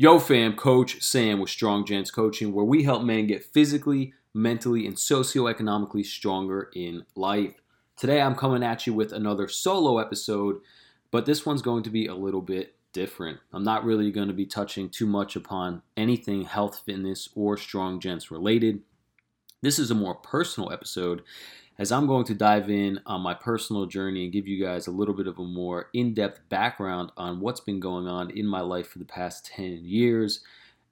Yo, fam, Coach Sam with Strong Gents Coaching, where we help men get physically, mentally, and socioeconomically stronger in life. Today, I'm coming at you with another solo episode, but this one's going to be a little bit different. I'm not really going to be touching too much upon anything health, fitness, or strong gents related. This is a more personal episode as I'm going to dive in on my personal journey and give you guys a little bit of a more in depth background on what's been going on in my life for the past 10 years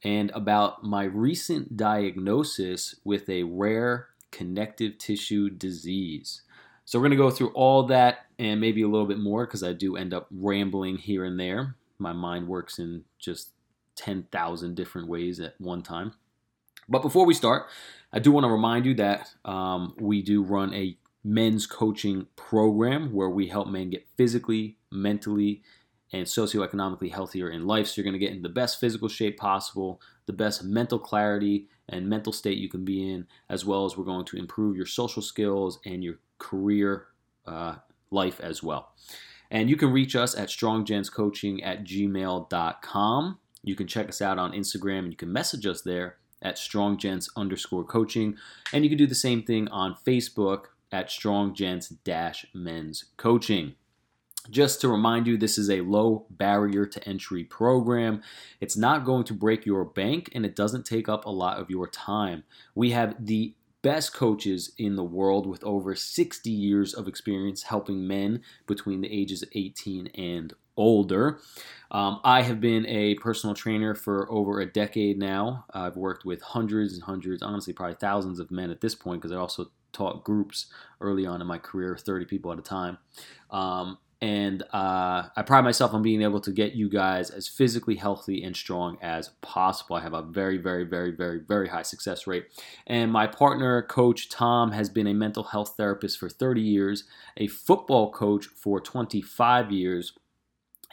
and about my recent diagnosis with a rare connective tissue disease. So, we're going to go through all that and maybe a little bit more because I do end up rambling here and there. My mind works in just 10,000 different ways at one time. But before we start, I do want to remind you that um, we do run a men's coaching program where we help men get physically, mentally, and socioeconomically healthier in life. So you're going to get in the best physical shape possible, the best mental clarity and mental state you can be in, as well as we're going to improve your social skills and your career uh, life as well. And you can reach us at stronggentscoaching at gmail.com. You can check us out on Instagram and you can message us there at stronggents underscore coaching. And you can do the same thing on Facebook at stronggents dash men's coaching. Just to remind you, this is a low barrier to entry program. It's not going to break your bank and it doesn't take up a lot of your time. We have the best coaches in the world with over 60 years of experience helping men between the ages of 18 and older. Um, I have been a personal trainer for over a decade now. I've worked with hundreds and hundreds, honestly, probably thousands of men at this point, because I also taught groups early on in my career, 30 people at a time. Um, and uh, I pride myself on being able to get you guys as physically healthy and strong as possible. I have a very, very, very, very, very high success rate. And my partner, Coach Tom, has been a mental health therapist for 30 years, a football coach for 25 years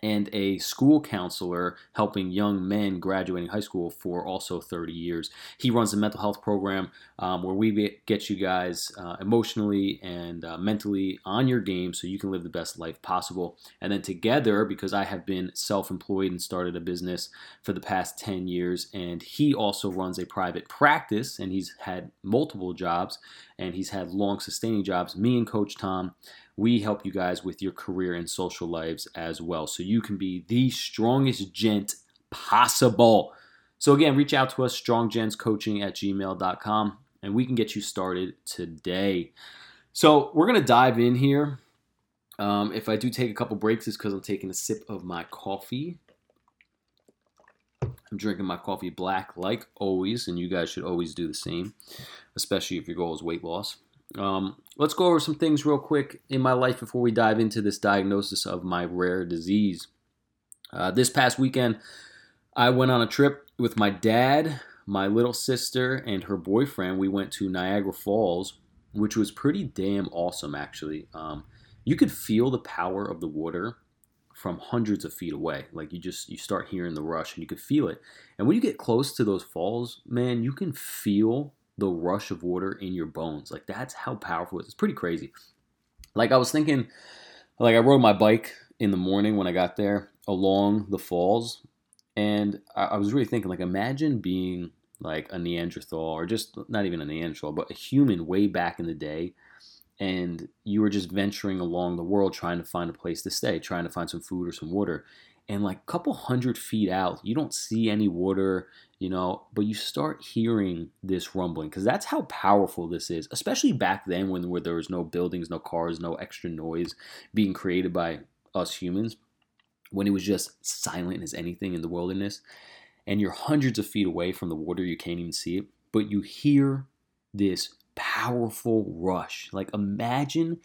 and a school counselor helping young men graduating high school for also 30 years. He runs a mental health program um, where we get you guys uh, emotionally and uh, mentally on your game so you can live the best life possible. And then together, because I have been self employed and started a business for the past 10 years, and he also runs a private practice and he's had multiple jobs and he's had long sustaining jobs. Me and Coach Tom we help you guys with your career and social lives as well. So you can be the strongest gent possible. So again, reach out to us, stronggentscoaching at gmail.com, and we can get you started today. So we're going to dive in here. Um, if I do take a couple breaks, it's because I'm taking a sip of my coffee. I'm drinking my coffee black like always, and you guys should always do the same, especially if your goal is weight loss. Um, let's go over some things real quick in my life before we dive into this diagnosis of my rare disease. Uh, this past weekend, I went on a trip with my dad, my little sister, and her boyfriend. We went to Niagara Falls, which was pretty damn awesome, actually. Um, you could feel the power of the water from hundreds of feet away. Like you just you start hearing the rush and you could feel it. And when you get close to those falls, man, you can feel the rush of water in your bones. Like that's how powerful it is. It's pretty crazy. Like I was thinking, like I rode my bike in the morning when I got there along the falls, and I, I was really thinking, like, imagine being like a Neanderthal or just not even a Neanderthal, but a human way back in the day. And you were just venturing along the world trying to find a place to stay, trying to find some food or some water and like a couple hundred feet out you don't see any water you know but you start hearing this rumbling because that's how powerful this is especially back then when where there was no buildings no cars no extra noise being created by us humans when it was just silent as anything in the wilderness and you're hundreds of feet away from the water you can't even see it but you hear this powerful rush. Like imagine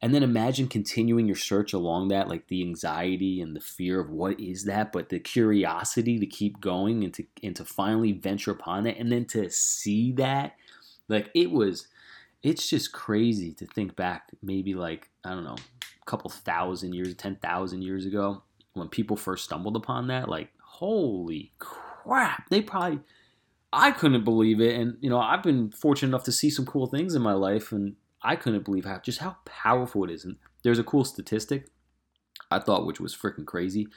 and then imagine continuing your search along that, like the anxiety and the fear of what is that, but the curiosity to keep going and to and to finally venture upon it, and then to see that, like it was, it's just crazy to think back, maybe like I don't know, a couple thousand years, ten thousand years ago, when people first stumbled upon that, like holy crap, they probably. I couldn't believe it, and you know I've been fortunate enough to see some cool things in my life, and I couldn't believe how just how powerful it is. And there's a cool statistic I thought which was freaking crazy.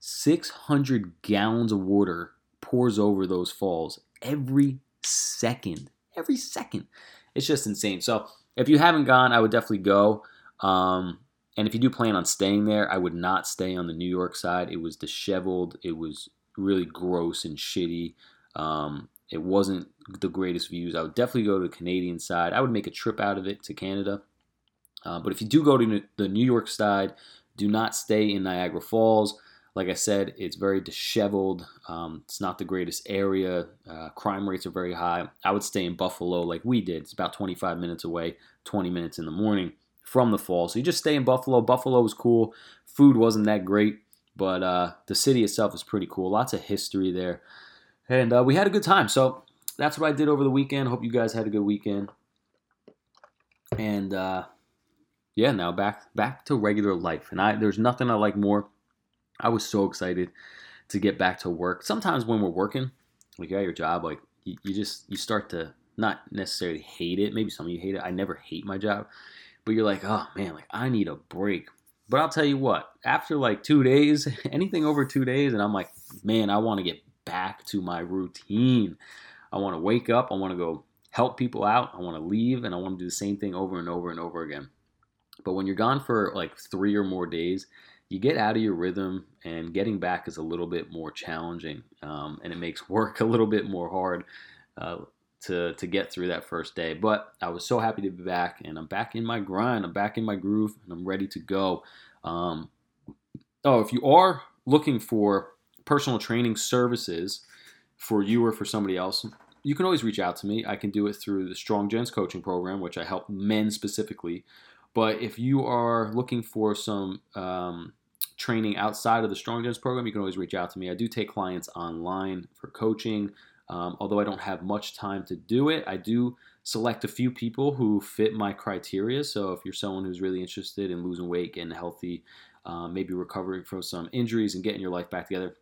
600 gallons of water pours over those falls every second. Every second. It's just insane. So if you haven't gone, I would definitely go. Um, and if you do plan on staying there, I would not stay on the New York side. It was disheveled. It was really gross and shitty. Um, it wasn't the greatest views. I would definitely go to the Canadian side. I would make a trip out of it to Canada. Uh, but if you do go to the New York side, do not stay in Niagara Falls. Like I said, it's very disheveled. Um, it's not the greatest area. Uh, crime rates are very high. I would stay in Buffalo like we did. It's about 25 minutes away, 20 minutes in the morning from the fall. So you just stay in Buffalo. Buffalo was cool. Food wasn't that great, but uh, the city itself is pretty cool. Lots of history there. And uh, we had a good time. So that's what I did over the weekend. Hope you guys had a good weekend. And uh, yeah, now back back to regular life. And I there's nothing I like more. I was so excited to get back to work. Sometimes when we're working, like you're at your job, like you, you just you start to not necessarily hate it. Maybe some of you hate it. I never hate my job, but you're like, oh man, like I need a break. But I'll tell you what, after like two days, anything over two days, and I'm like, man, I want to get back to my routine. I want to wake up. I want to go help people out. I want to leave, and I want to do the same thing over and over and over again. But when you're gone for like three or more days, you get out of your rhythm, and getting back is a little bit more challenging, um, and it makes work a little bit more hard uh, to to get through that first day. But I was so happy to be back, and I'm back in my grind. I'm back in my groove, and I'm ready to go. Um, oh, if you are looking for personal training services for you or for somebody else, you can always reach out to me. I can do it through the Strong Gents coaching program, which I help men specifically. But if you are looking for some um, training outside of the Strong Gents program, you can always reach out to me. I do take clients online for coaching. Um, although I don't have much time to do it, I do select a few people who fit my criteria. So if you're someone who's really interested in losing weight, getting healthy, um, maybe recovering from some injuries and getting your life back together,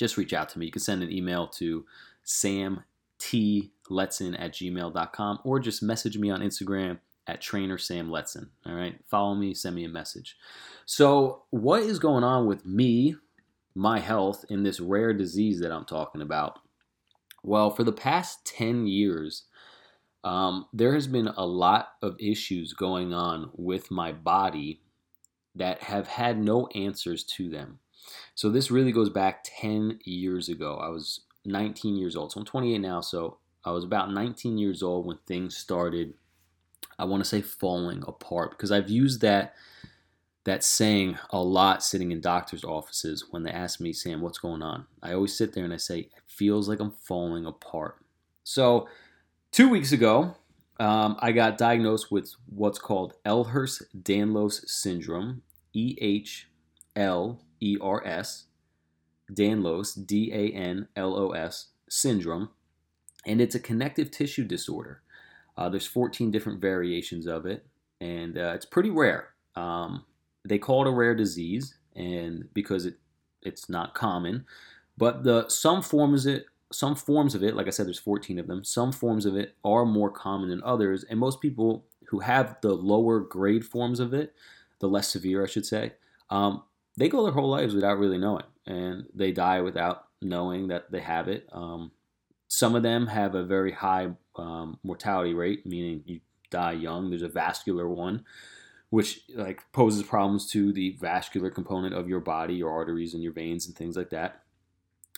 just reach out to me. You can send an email to samtletson at gmail.com or just message me on Instagram at trainer Sam Letson. All right, follow me, send me a message. So, what is going on with me, my health, in this rare disease that I'm talking about? Well, for the past 10 years, um, there has been a lot of issues going on with my body that have had no answers to them. So this really goes back 10 years ago. I was 19 years old. So I'm 28 now. So I was about 19 years old when things started, I want to say falling apart because I've used that that saying a lot sitting in doctors' offices when they ask me, Sam, what's going on? I always sit there and I say, it feels like I'm falling apart. So two weeks ago, um, I got diagnosed with what's called Ehlers Danlos syndrome, E H L E R S, Danlos, D A N L O S, syndrome, and it's a connective tissue disorder. Uh, there's 14 different variations of it, and uh, it's pretty rare. Um, they call it a rare disease, and because it it's not common, but the some forms it some forms of it, like I said, there's 14 of them. Some forms of it are more common than others, and most people who have the lower grade forms of it, the less severe, I should say, um, they go their whole lives without really knowing, and they die without knowing that they have it. Um, some of them have a very high um, mortality rate, meaning you die young. There's a vascular one, which like poses problems to the vascular component of your body, your arteries and your veins and things like that.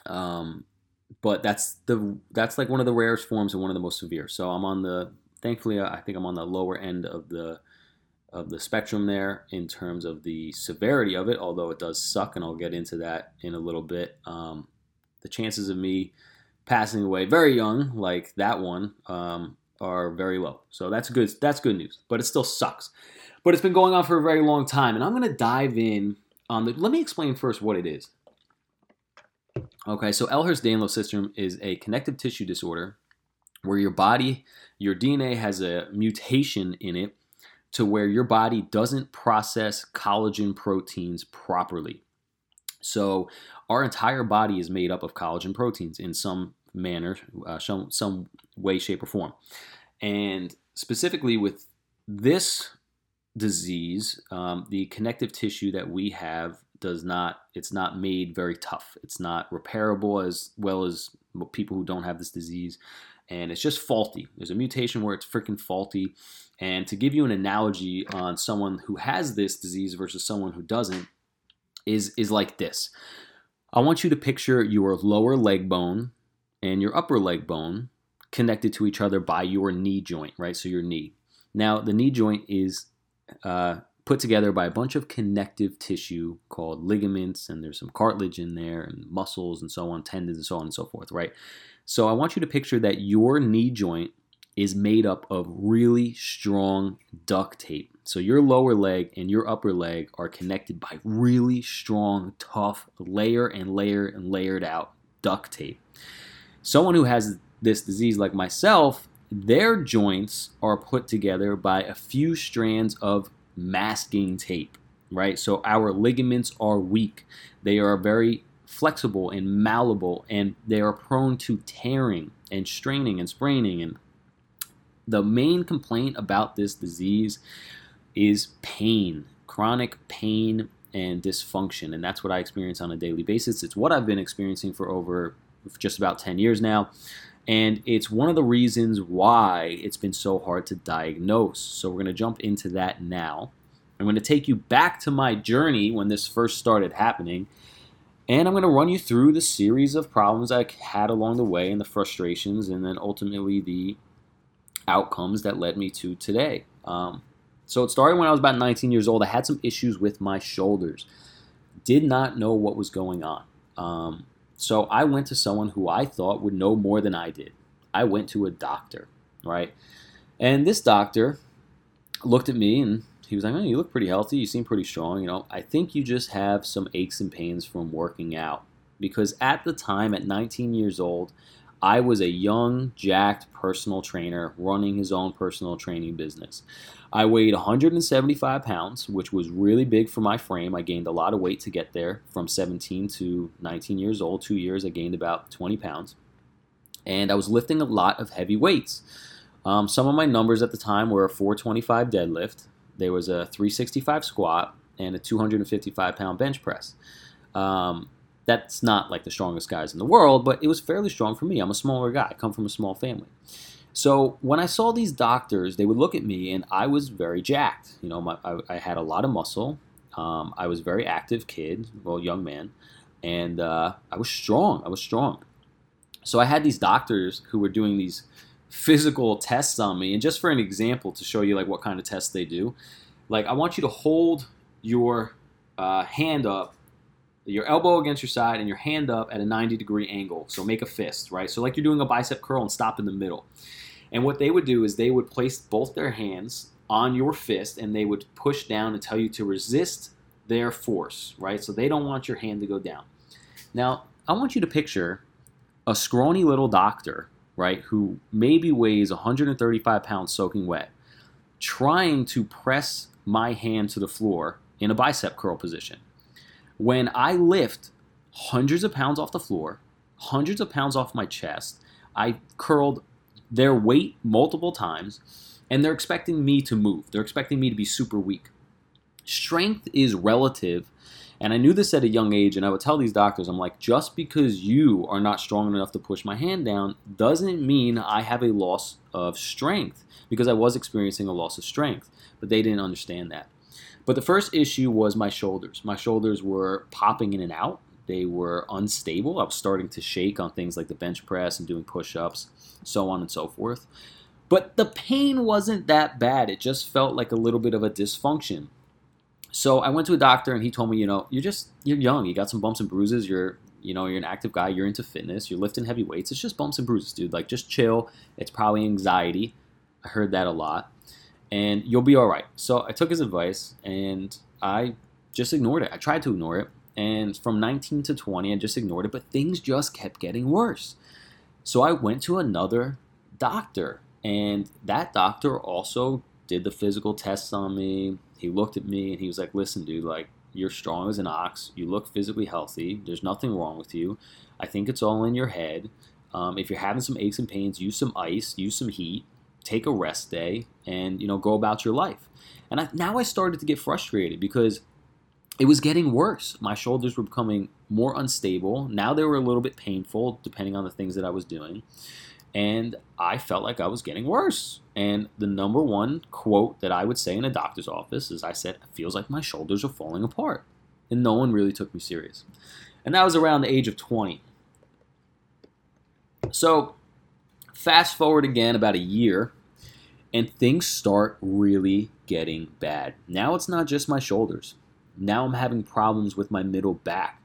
Um, but that's the that's like one of the rarest forms and one of the most severe. So I'm on the thankfully I think I'm on the lower end of the of the spectrum there in terms of the severity of it, although it does suck, and I'll get into that in a little bit. Um, the chances of me passing away very young, like that one, um, are very low. So that's good. That's good news, but it still sucks. But it's been going on for a very long time, and I'm going to dive in on the. Let me explain first what it is. Okay, so Ehlers-Danlos syndrome is a connective tissue disorder where your body, your DNA has a mutation in it to where your body doesn't process collagen proteins properly. So, our entire body is made up of collagen proteins in some manner, uh, some, some way, shape, or form. And specifically with this disease, um, the connective tissue that we have does not it's not made very tough. It's not repairable as well as people who don't have this disease and it's just faulty. There's a mutation where it's freaking faulty. And to give you an analogy on someone who has this disease versus someone who doesn't is is like this. I want you to picture your lower leg bone and your upper leg bone connected to each other by your knee joint, right? So your knee. Now, the knee joint is uh, put together by a bunch of connective tissue called ligaments, and there's some cartilage in there, and muscles, and so on, tendons, and so on and so forth, right? So I want you to picture that your knee joint is made up of really strong duct tape. So your lower leg and your upper leg are connected by really strong, tough, layer and layer and layered out duct tape. Someone who has this disease, like myself, their joints are put together by a few strands of masking tape, right? So our ligaments are weak. They are very flexible and malleable, and they are prone to tearing and straining and spraining. And the main complaint about this disease is pain, chronic pain and dysfunction. And that's what I experience on a daily basis. It's what I've been experiencing for over just about 10 years now. And it's one of the reasons why it's been so hard to diagnose. So we're going to jump into that now. I'm going to take you back to my journey when this first started happening. And I'm going to run you through the series of problems I had along the way and the frustrations, and then ultimately the outcomes that led me to today. Um, so it started when I was about 19 years old. I had some issues with my shoulders, did not know what was going on. Um, so I went to someone who I thought would know more than I did. I went to a doctor, right? And this doctor looked at me and he was like, oh, You look pretty healthy. You seem pretty strong. You know, I think you just have some aches and pains from working out. Because at the time, at 19 years old, I was a young, jacked personal trainer running his own personal training business. I weighed 175 pounds, which was really big for my frame. I gained a lot of weight to get there from 17 to 19 years old. Two years, I gained about 20 pounds. And I was lifting a lot of heavy weights. Um, some of my numbers at the time were a 425 deadlift, there was a 365 squat, and a 255 pound bench press. Um, that's not like the strongest guys in the world, but it was fairly strong for me. I'm a smaller guy, I come from a small family. So when I saw these doctors, they would look at me, and I was very jacked. You know, my, I, I, had a lot of muscle. Um, I was a very active kid, well, young man, and uh, I was strong. I was strong. So I had these doctors who were doing these physical tests on me, and just for an example to show you like what kind of tests they do, like I want you to hold your uh, hand up your elbow against your side and your hand up at a 90 degree angle. So make a fist, right? So like you're doing a bicep curl and stop in the middle. And what they would do is they would place both their hands on your fist and they would push down and tell you to resist their force, right? So they don't want your hand to go down. Now, I want you to picture a scrawny little doctor, right, who maybe weighs 135 pounds soaking wet, trying to press my hand to the floor in a bicep curl position when I lift hundreds of pounds off the floor, hundreds of pounds off my chest, I curled their weight multiple times, and they're expecting me to move. They're expecting me to be super weak. Strength is relative. And I knew this at a young age, and I would tell these doctors, I'm like, just because you are not strong enough to push my hand down doesn't mean I have a loss of strength because I was experiencing a loss of strength. But they didn't understand that. But the first issue was my shoulders. My shoulders were popping in and out. They were unstable. I was starting to shake on things like the bench press and doing push ups, so on and so forth. But the pain wasn't that bad. It just felt like a little bit of a dysfunction. So I went to a doctor and he told me, you know, you're just you're young. You got some bumps and bruises. You're you know, you're an active guy, you're into fitness, you're lifting heavy weights. It's just bumps and bruises, dude. Like just chill. It's probably anxiety. I heard that a lot and you'll be all right. So I took his advice and I just ignored it. I tried to ignore it. And from 19 to 20, I just ignored it, but things just kept getting worse. So I went to another doctor, and that doctor also did the physical tests on me. He looked at me and he was like, Listen, dude, like, you're strong as an ox. You look physically healthy. There's nothing wrong with you. I think it's all in your head. Um, if you're having some aches and pains, use some ice, use some heat, take a rest day and you know go about your life and I, now i started to get frustrated because it was getting worse. My shoulders were becoming more unstable. Now they were a little bit painful, depending on the things that I was doing. And I felt like I was getting worse. And the number one quote that I would say in a doctor's office is I said, It feels like my shoulders are falling apart. And no one really took me serious. And that was around the age of 20. So, fast forward again about a year, and things start really getting bad. Now it's not just my shoulders. Now I'm having problems with my middle back.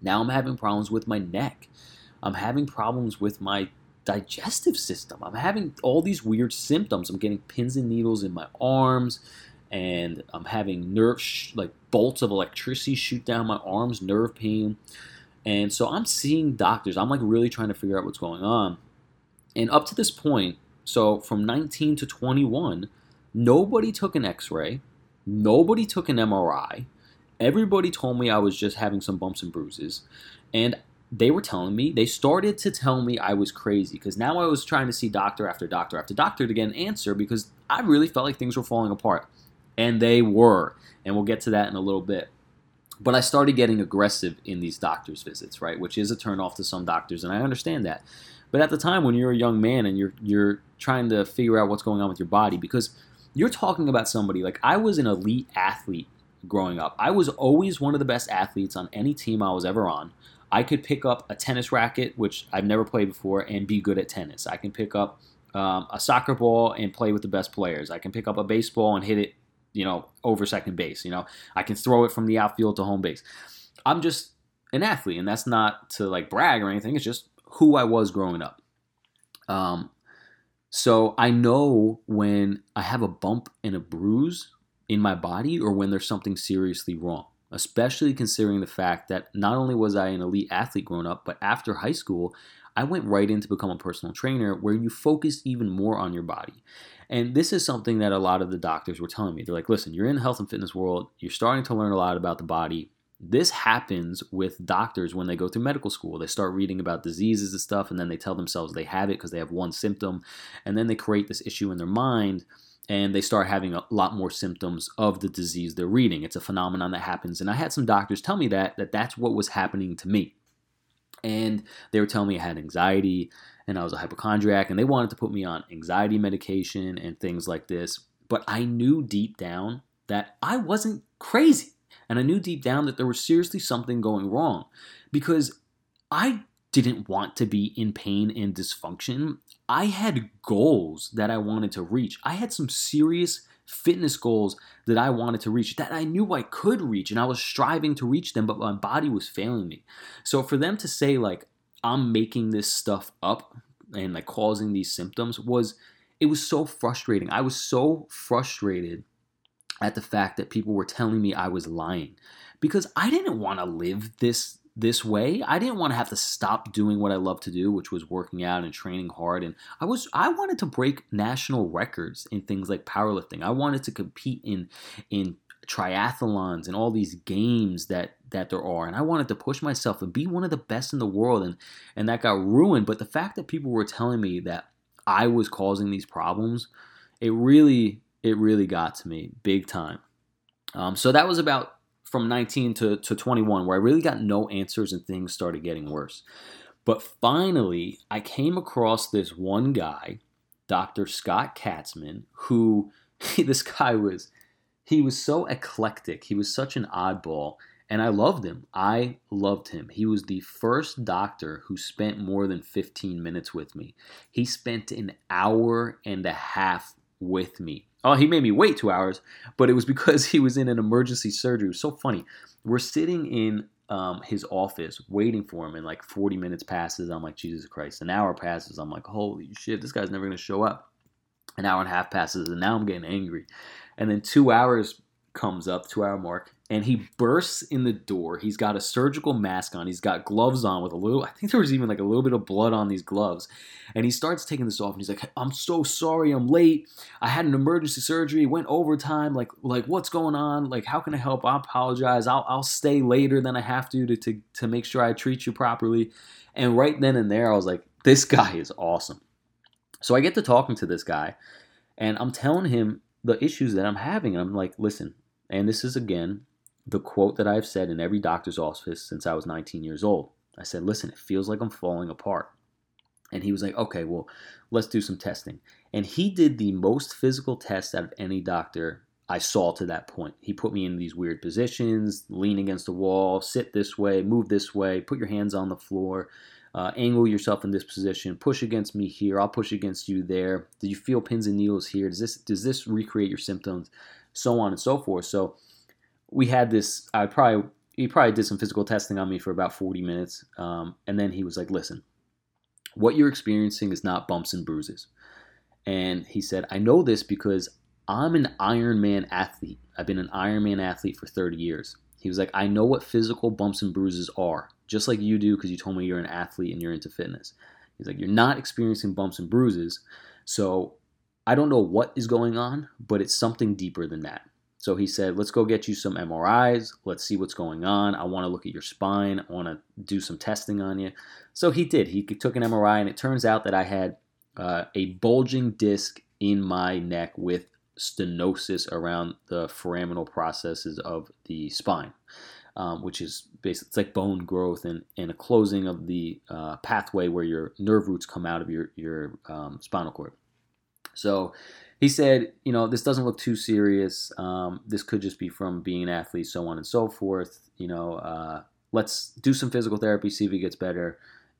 Now I'm having problems with my neck. I'm having problems with my digestive system. I'm having all these weird symptoms. I'm getting pins and needles in my arms, and I'm having nerve sh- like bolts of electricity shoot down my arms, nerve pain. And so I'm seeing doctors. I'm like really trying to figure out what's going on. And up to this point, so from 19 to 21, nobody took an x-ray, nobody took an MRI. Everybody told me I was just having some bumps and bruises. And they were telling me, they started to tell me I was crazy because now I was trying to see doctor after doctor after doctor to get an answer because I really felt like things were falling apart. And they were. And we'll get to that in a little bit. But I started getting aggressive in these doctor's visits, right? Which is a turnoff to some doctors, and I understand that. But at the time when you're a young man and you're you're trying to figure out what's going on with your body, because you're talking about somebody like I was an elite athlete growing up. I was always one of the best athletes on any team I was ever on. I could pick up a tennis racket, which I've never played before, and be good at tennis. I can pick up um, a soccer ball and play with the best players. I can pick up a baseball and hit it, you know, over second base. You know, I can throw it from the outfield to home base. I'm just an athlete, and that's not to like brag or anything. It's just who I was growing up. Um, so I know when I have a bump and a bruise in my body or when there's something seriously wrong especially considering the fact that not only was I an elite athlete growing up, but after high school, I went right in to become a personal trainer where you focus even more on your body. And this is something that a lot of the doctors were telling me. They're like, listen, you're in the health and fitness world, you're starting to learn a lot about the body. This happens with doctors when they go through medical school. They start reading about diseases and stuff, and then they tell themselves they have it because they have one symptom. And then they create this issue in their mind and they start having a lot more symptoms of the disease they're reading. It's a phenomenon that happens. And I had some doctors tell me that that that's what was happening to me. And they were telling me I had anxiety and I was a hypochondriac and they wanted to put me on anxiety medication and things like this. But I knew deep down that I wasn't crazy. And I knew deep down that there was seriously something going wrong because I didn't want to be in pain and dysfunction. I had goals that I wanted to reach. I had some serious fitness goals that I wanted to reach that I knew I could reach and I was striving to reach them, but my body was failing me. So for them to say, like, I'm making this stuff up and like causing these symptoms was it was so frustrating. I was so frustrated at the fact that people were telling me I was lying because I didn't want to live this this way. I didn't want to have to stop doing what I love to do, which was working out and training hard. And I was I wanted to break national records in things like powerlifting. I wanted to compete in in triathlons and all these games that that there are and I wanted to push myself and be one of the best in the world and and that got ruined but the fact that people were telling me that I was causing these problems it really it really got to me big time um, so that was about from 19 to, to 21 where I really got no answers and things started getting worse. But finally, I came across this one guy, Dr. Scott Katzman, who this guy was he was so eclectic. He was such an oddball and I loved him. I loved him. He was the first doctor who spent more than 15 minutes with me. He spent an hour and a half with me. Oh, he made me wait two hours, but it was because he was in an emergency surgery. It was so funny. We're sitting in um, his office waiting for him, and like 40 minutes passes. I'm like, Jesus Christ. An hour passes. I'm like, holy shit, this guy's never going to show up. An hour and a half passes, and now I'm getting angry. And then two hours comes up, two hour mark, and he bursts in the door. He's got a surgical mask on. He's got gloves on with a little, I think there was even like a little bit of blood on these gloves. And he starts taking this off and he's like, I'm so sorry I'm late. I had an emergency surgery, went overtime. Like, like what's going on? Like, how can I help? I apologize. I'll, I'll stay later than I have to, to, to, to make sure I treat you properly. And right then and there, I was like, this guy is awesome. So I get to talking to this guy and I'm telling him the issues that I'm having. And I'm like, listen, and this is again the quote that I've said in every doctor's office since I was 19 years old. I said, listen, it feels like I'm falling apart. And he was like, okay, well, let's do some testing. And he did the most physical test out of any doctor I saw to that point. He put me in these weird positions, lean against the wall, sit this way, move this way, put your hands on the floor, uh, angle yourself in this position, push against me here, I'll push against you there. Do you feel pins and needles here? Does this does this recreate your symptoms? So on and so forth. So we had this. I probably he probably did some physical testing on me for about 40 minutes, um, and then he was like, "Listen, what you're experiencing is not bumps and bruises." And he said, "I know this because I'm an Ironman athlete. I've been an Ironman athlete for 30 years." He was like, "I know what physical bumps and bruises are, just like you do, because you told me you're an athlete and you're into fitness." He's like, "You're not experiencing bumps and bruises, so." I don't know what is going on, but it's something deeper than that. So he said, let's go get you some MRIs. Let's see what's going on. I want to look at your spine. I want to do some testing on you. So he did. He took an MRI, and it turns out that I had uh, a bulging disc in my neck with stenosis around the foraminal processes of the spine, um, which is basically it's like bone growth and, and a closing of the uh, pathway where your nerve roots come out of your, your um, spinal cord. So he said, you know, this doesn't look too serious. Um, this could just be from being an athlete, so on and so forth. You know, uh, let's do some physical therapy, see if it gets better,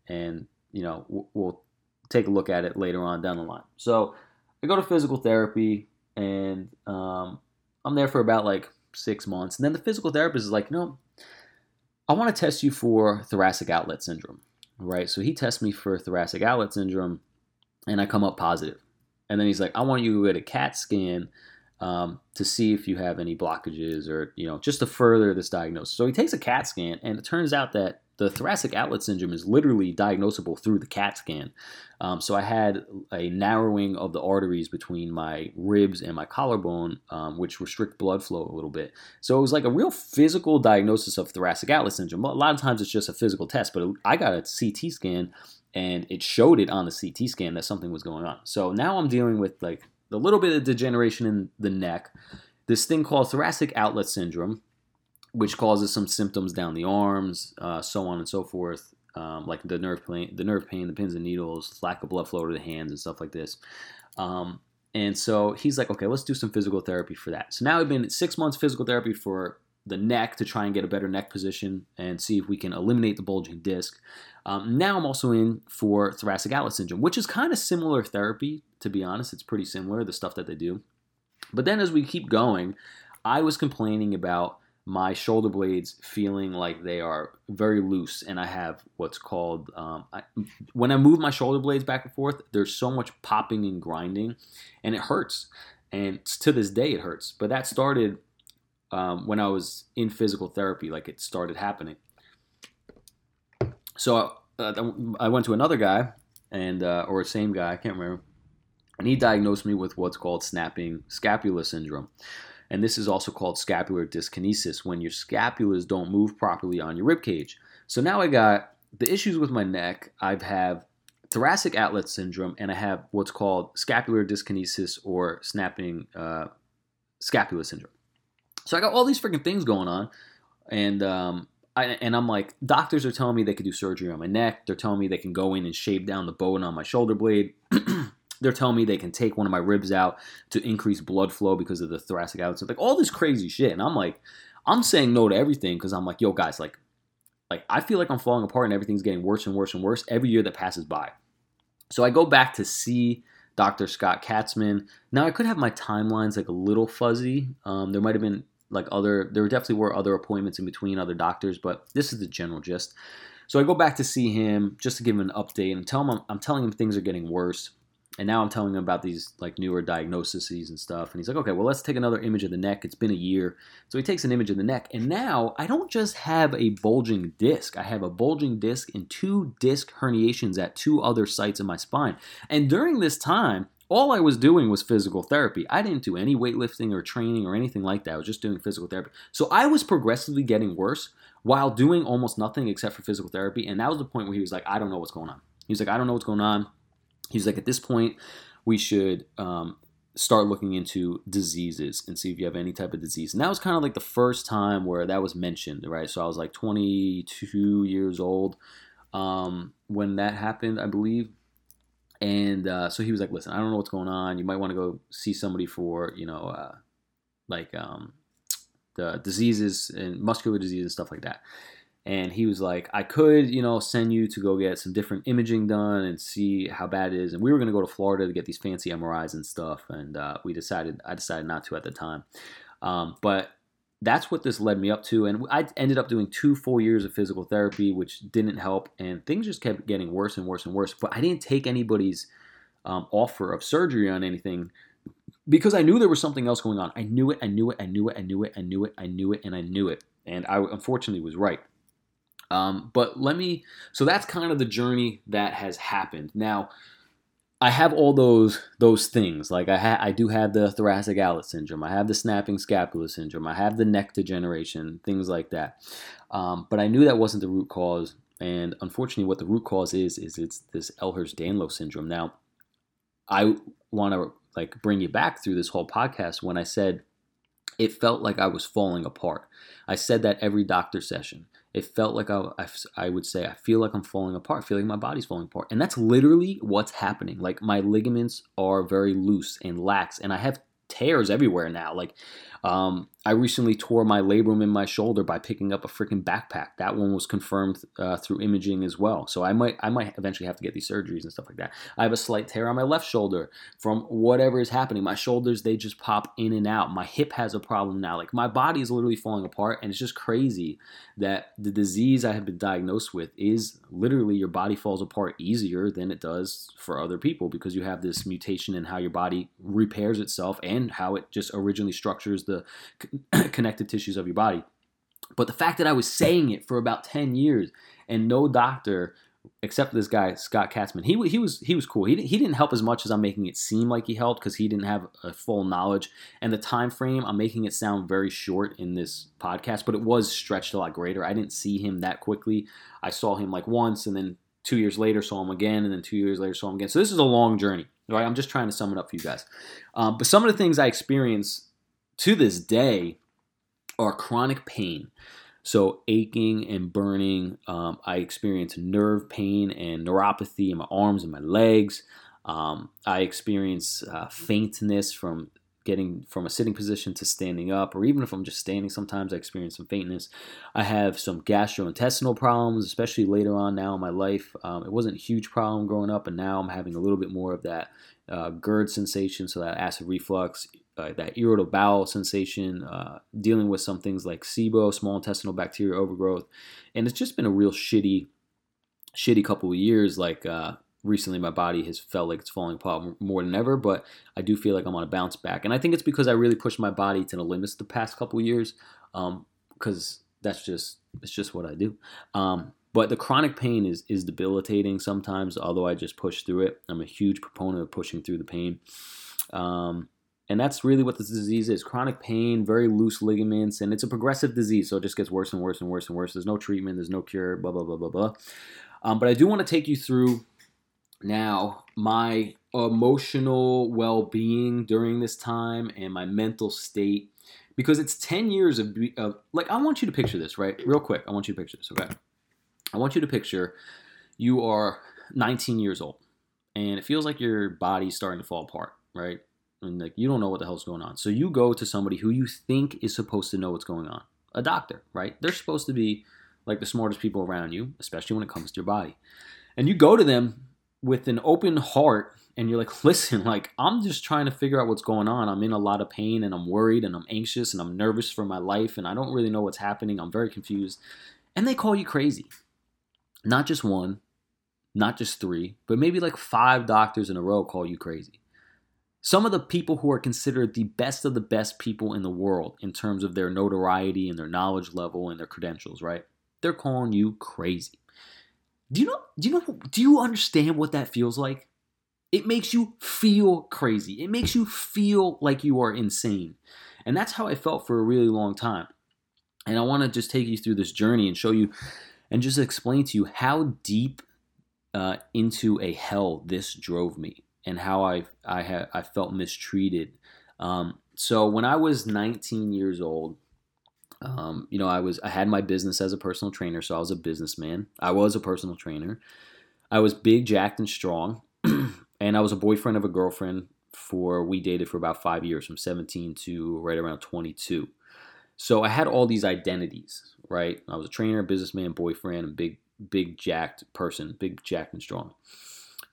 and you know, we'll, we'll take a look at it later on down the line. So I go to physical therapy, and um, I'm there for about like six months, and then the physical therapist is like, no, I want to test you for thoracic outlet syndrome, right? So he tests me for thoracic outlet syndrome, and I come up positive. And then he's like, I want you to get a CAT scan um, to see if you have any blockages or, you know, just to further this diagnosis. So he takes a CAT scan, and it turns out that the thoracic outlet syndrome is literally diagnosable through the CAT scan. Um, so I had a narrowing of the arteries between my ribs and my collarbone, um, which restrict blood flow a little bit. So it was like a real physical diagnosis of thoracic outlet syndrome. A lot of times it's just a physical test, but I got a CT scan and it showed it on the CT scan that something was going on. So now I'm dealing with like a little bit of degeneration in the neck, this thing called thoracic outlet syndrome, which causes some symptoms down the arms, uh, so on and so forth, um, like the nerve pain, the nerve pain, the pins and needles, lack of blood flow to the hands, and stuff like this. Um, and so he's like, okay, let's do some physical therapy for that. So now I've been six months physical therapy for the neck to try and get a better neck position and see if we can eliminate the bulging disc. Um, now I'm also in for thoracic outlet syndrome, which is kind of similar therapy, to be honest. It's pretty similar, the stuff that they do. But then as we keep going, I was complaining about my shoulder blades feeling like they are very loose, and I have what's called um, I, when I move my shoulder blades back and forth, there's so much popping and grinding, and it hurts. And to this day, it hurts. But that started um, when I was in physical therapy, like it started happening. So uh, I went to another guy, and uh, or same guy, I can't remember, and he diagnosed me with what's called snapping scapula syndrome. And this is also called scapular dyskinesis when your scapulas don't move properly on your rib cage. So now I got the issues with my neck. I have thoracic outlet syndrome, and I have what's called scapular dyskinesis or snapping uh, scapula syndrome. So I got all these freaking things going on, and um, I, and I'm like, doctors are telling me they could do surgery on my neck. They're telling me they can go in and shave down the bone on my shoulder blade. They're telling me they can take one of my ribs out to increase blood flow because of the thoracic outlet. Like all this crazy shit, and I'm like, I'm saying no to everything because I'm like, yo, guys, like, like I feel like I'm falling apart and everything's getting worse and worse and worse every year that passes by. So I go back to see Dr. Scott Katzman. Now I could have my timelines like a little fuzzy. Um, there might have been like other there definitely were other appointments in between other doctors but this is the general gist. So i go back to see him just to give him an update and tell him i'm, I'm telling him things are getting worse. And now i'm telling him about these like newer diagnoses and stuff. And he's like okay well let's take another image of the neck. It's been a year. So he takes an image of the neck. And now i don't just have a bulging disc. I have a bulging disc and two disc herniations at two other sites in my spine. And during this time all I was doing was physical therapy. I didn't do any weightlifting or training or anything like that. I was just doing physical therapy. So I was progressively getting worse while doing almost nothing except for physical therapy. And that was the point where he was like, I don't know what's going on. He was like, I don't know what's going on. He's like, at this point, we should um, start looking into diseases and see if you have any type of disease. And that was kind of like the first time where that was mentioned, right? So I was like 22 years old um, when that happened, I believe. And uh, so he was like, "Listen, I don't know what's going on. You might want to go see somebody for, you know, uh, like um, the diseases and muscular disease and stuff like that." and he was like, I could, you know, send you to go get some different imaging done and see how bad it is. And we were going to go to Florida to get these fancy MRIs and stuff, and uh, we decided, I decided not to at the time. Um, but that's what this led me up to, and I ended up doing two full years of physical therapy, which didn't help, and things just kept getting worse and worse and worse. But I didn't take anybody's um, offer of surgery on anything because I knew there was something else going on. I knew it, I knew it, I knew it, I knew it, I knew it, I knew it, and I knew it. And I unfortunately was right. Um, but let me, so that's kind of the journey that has happened. Now, I have all those those things. Like I ha- I do have the thoracic outlet syndrome. I have the snapping scapula syndrome. I have the neck degeneration, things like that. Um, but I knew that wasn't the root cause. And unfortunately, what the root cause is is it's this Ehlers-Danlos syndrome. Now, I want to like bring you back through this whole podcast when I said it felt like I was falling apart. I said that every doctor session it felt like I, I, I, would say, I feel like I'm falling apart. feeling like my body's falling apart. And that's literally what's happening. Like my ligaments are very loose and lax, and I have tears everywhere now. Like um, I recently tore my labrum in my shoulder by picking up a freaking backpack. That one was confirmed uh, through imaging as well. So I might I might eventually have to get these surgeries and stuff like that. I have a slight tear on my left shoulder from whatever is happening. My shoulders they just pop in and out. My hip has a problem now. Like my body is literally falling apart, and it's just crazy that the disease I have been diagnosed with is literally your body falls apart easier than it does for other people because you have this mutation in how your body repairs itself and how it just originally structures the connective tissues of your body. But the fact that I was saying it for about 10 years and no doctor except this guy Scott Katzman, he he was he was cool. He he didn't help as much as I'm making it seem like he helped because he didn't have a full knowledge and the time frame. I'm making it sound very short in this podcast, but it was stretched a lot greater. I didn't see him that quickly. I saw him like once, and then two years later saw him again, and then two years later saw him again. So this is a long journey. Right? I'm just trying to sum it up for you guys. Um, but some of the things I experienced to this day are chronic pain. So aching and burning. Um, I experience nerve pain and neuropathy in my arms and my legs. Um, I experience uh, faintness from getting from a sitting position to standing up, or even if I'm just standing, sometimes I experience some faintness. I have some gastrointestinal problems, especially later on now in my life. Um, it wasn't a huge problem growing up, and now I'm having a little bit more of that uh, GERD sensation, so that acid reflux, uh, that irritable bowel sensation, uh, dealing with some things like SIBO, small intestinal bacterial overgrowth, and it's just been a real shitty, shitty couple of years. Like uh, recently, my body has felt like it's falling apart more than ever, but I do feel like I'm on a bounce back, and I think it's because I really pushed my body to the limits the past couple of years, because um, that's just it's just what I do. Um, but the chronic pain is is debilitating sometimes. Although I just push through it, I'm a huge proponent of pushing through the pain. Um, and that's really what this disease is chronic pain, very loose ligaments, and it's a progressive disease. So it just gets worse and worse and worse and worse. There's no treatment, there's no cure, blah, blah, blah, blah, blah. Um, but I do want to take you through now my emotional well being during this time and my mental state because it's 10 years of, of, like, I want you to picture this, right? Real quick. I want you to picture this, okay? I want you to picture you are 19 years old and it feels like your body's starting to fall apart, right? And like you don't know what the hell's going on. So you go to somebody who you think is supposed to know what's going on, a doctor, right? They're supposed to be like the smartest people around you, especially when it comes to your body. And you go to them with an open heart and you're like, listen, like I'm just trying to figure out what's going on. I'm in a lot of pain and I'm worried and I'm anxious and I'm nervous for my life and I don't really know what's happening. I'm very confused. And they call you crazy. Not just one, not just three, but maybe like five doctors in a row call you crazy. Some of the people who are considered the best of the best people in the world in terms of their notoriety and their knowledge level and their credentials, right? They're calling you crazy. Do you know do you know do you understand what that feels like? It makes you feel crazy. It makes you feel like you are insane. And that's how I felt for a really long time. And I want to just take you through this journey and show you and just explain to you how deep uh, into a hell this drove me and how I I had I felt mistreated. Um, so when I was 19 years old, um, you know, I was I had my business as a personal trainer, so I was a businessman. I was a personal trainer. I was big, jacked, and strong, and I was a boyfriend of a girlfriend for we dated for about five years, from 17 to right around 22. So I had all these identities, right? I was a trainer, businessman, boyfriend, and big, big jacked person, big jacked and strong.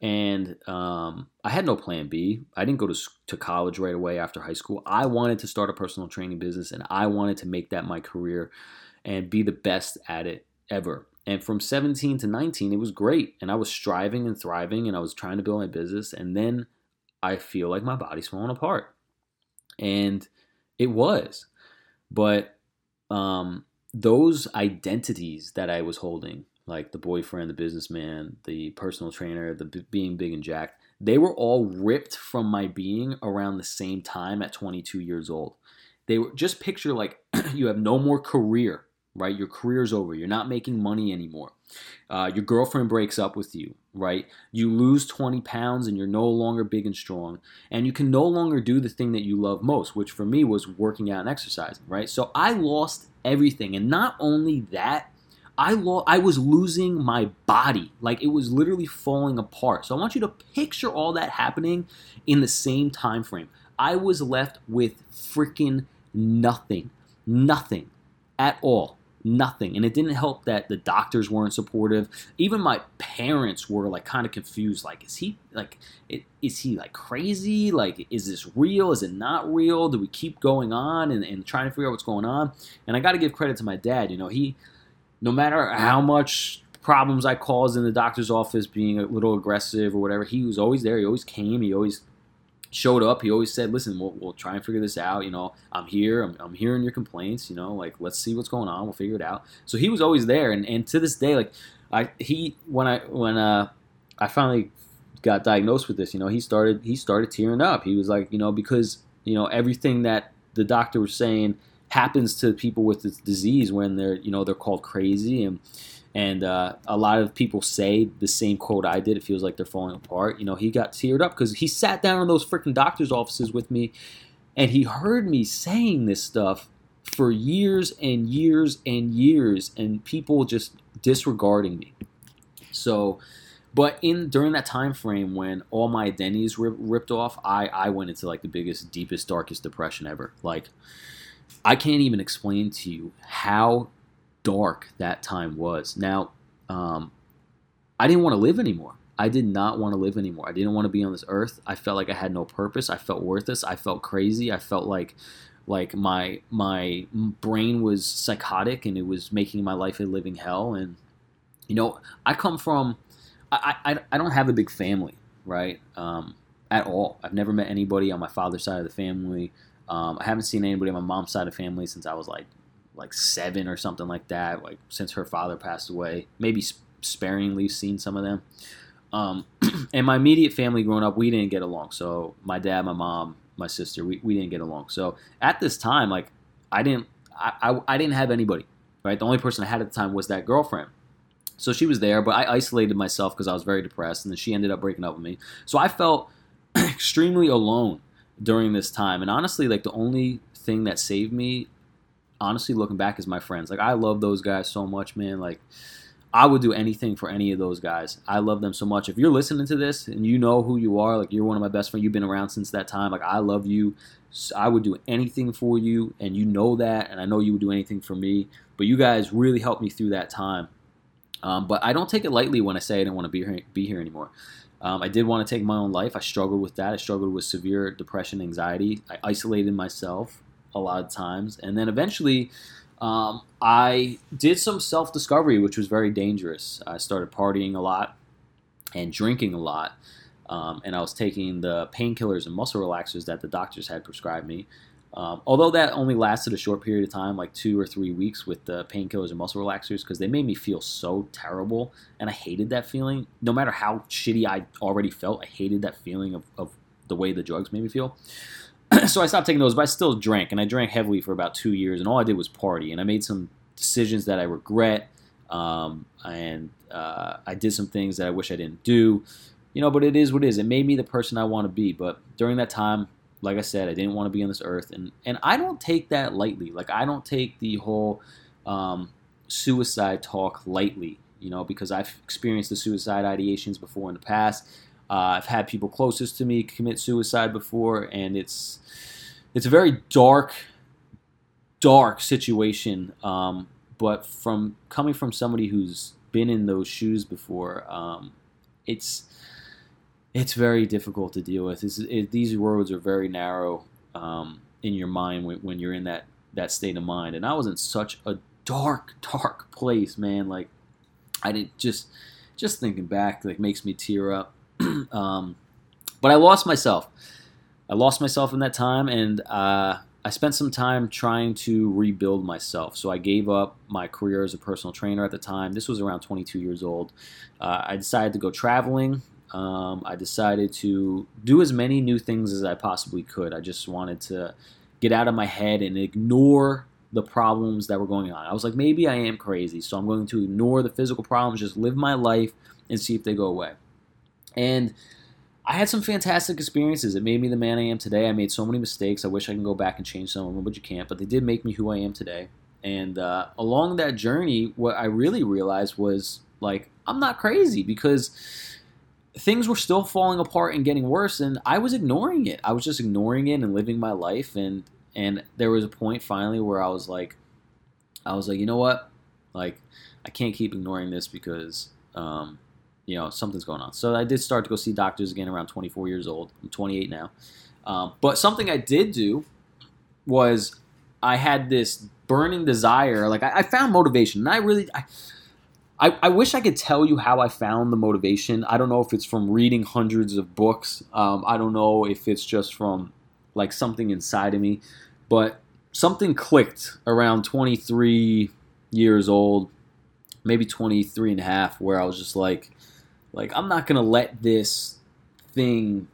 And um, I had no plan B. I didn't go to, to college right away after high school. I wanted to start a personal training business and I wanted to make that my career and be the best at it ever. And from 17 to 19, it was great. And I was striving and thriving and I was trying to build my business. And then I feel like my body's falling apart. And it was. But um, those identities that I was holding, like the boyfriend, the businessman, the personal trainer, the b- being big and jacked, they were all ripped from my being around the same time at 22 years old. They were just picture like you have no more career, right? Your career's over. You're not making money anymore. Uh, your girlfriend breaks up with you, right? You lose 20 pounds and you're no longer big and strong. And you can no longer do the thing that you love most, which for me was working out and exercising, right? So I lost everything. And not only that, I lo- I was losing my body. Like it was literally falling apart. So I want you to picture all that happening in the same time frame. I was left with freaking nothing. Nothing at all. Nothing. And it didn't help that the doctors weren't supportive. Even my parents were like kind of confused. Like, is he like is he like crazy? Like, is this real? Is it not real? Do we keep going on and, and trying to figure out what's going on? And I gotta give credit to my dad. You know, he no matter how much problems I caused in the doctor's office, being a little aggressive or whatever, he was always there. He always came. He always showed up. He always said, "Listen, we'll, we'll try and figure this out. You know, I'm here. I'm, I'm hearing your complaints. You know, like let's see what's going on. We'll figure it out." So he was always there, and, and to this day, like I he when I when uh I finally got diagnosed with this, you know, he started he started tearing up. He was like, you know, because you know everything that the doctor was saying happens to people with this disease when they're you know they're called crazy and and uh, a lot of people say the same quote I did. It feels like they're falling apart. You know, he got teared up because he sat down in those freaking doctor's offices with me, and he heard me saying this stuff for years and years and years, and people just disregarding me. So, but in during that time frame when all my identities were ripped off, I I went into like the biggest, deepest, darkest depression ever. Like I can't even explain to you how dark that time was. Now, um, I didn't want to live anymore. I did not want to live anymore. I didn't want to be on this earth. I felt like I had no purpose. I felt worthless. I felt crazy. I felt like like my my brain was psychotic and it was making my life a living hell. And you know, I come from I I, I don't have a big family, right? Um, at all. I've never met anybody on my father's side of the family. Um, I haven't seen anybody on my mom's side of family since I was like like seven or something like that. Like since her father passed away, maybe sparingly seen some of them. Um, and my immediate family growing up, we didn't get along. So my dad, my mom, my sister, we, we didn't get along. So at this time, like I didn't I, I, I didn't have anybody. Right, the only person I had at the time was that girlfriend. So she was there, but I isolated myself because I was very depressed, and then she ended up breaking up with me. So I felt extremely alone during this time. And honestly, like the only thing that saved me, honestly, looking back, is my friends. Like I love those guys so much, man. Like I would do anything for any of those guys. I love them so much. If you're listening to this and you know who you are, like you're one of my best friends, you've been around since that time. Like I love you. I would do anything for you, and you know that, and I know you would do anything for me. But you guys really helped me through that time. Um, but I don't take it lightly when I say I don't want to be here, be here anymore. Um, I did want to take my own life. I struggled with that. I struggled with severe depression, anxiety. I isolated myself a lot of times. And then eventually, um, I did some self discovery, which was very dangerous. I started partying a lot and drinking a lot. Um, and I was taking the painkillers and muscle relaxers that the doctors had prescribed me. Um, although that only lasted a short period of time, like two or three weeks with the painkillers and muscle relaxers, because they made me feel so terrible. And I hated that feeling. No matter how shitty I already felt, I hated that feeling of, of the way the drugs made me feel. so I stopped taking those, but I still drank. And I drank heavily for about two years. And all I did was party. And I made some decisions that I regret. Um, and uh, I did some things that I wish I didn't do. you know, but it is what it is. It made me the person I want to be. But during that time, like I said, I didn't want to be on this earth, and and I don't take that lightly. Like I don't take the whole um, suicide talk lightly, you know, because I've experienced the suicide ideations before in the past. Uh, I've had people closest to me commit suicide before, and it's it's a very dark, dark situation. Um, but from coming from somebody who's been in those shoes before, um, it's it's very difficult to deal with. It, these roads are very narrow um, in your mind when, when you're in that that state of mind. And I was in such a dark, dark place, man. Like I didn't just just thinking back, like makes me tear up. um, but I lost myself. I lost myself in that time, and uh, I spent some time trying to rebuild myself. So I gave up my career as a personal trainer at the time. This was around 22 years old. Uh, I decided to go traveling um, I decided to do as many new things as I possibly could. I just wanted to get out of my head and ignore the problems that were going on. I was like, maybe I am crazy, so I'm going to ignore the physical problems, just live my life and see if they go away. And I had some fantastic experiences. It made me the man I am today. I made so many mistakes. I wish I can go back and change some of them, but you can't. But they did make me who I am today. And uh, along that journey, what I really realized was like, I'm not crazy because things were still falling apart and getting worse and I was ignoring it. I was just ignoring it and living my life and and there was a point finally where I was like I was like, "You know what? Like I can't keep ignoring this because um, you know, something's going on." So I did start to go see doctors again around 24 years old. I'm 28 now. Um, but something I did do was I had this burning desire. Like I, I found motivation, and I really, I, I, I wish I could tell you how I found the motivation. I don't know if it's from reading hundreds of books. Um, I don't know if it's just from like something inside of me, but something clicked around 23 years old, maybe 23 and a half, where I was just like, like I'm not gonna let this thing,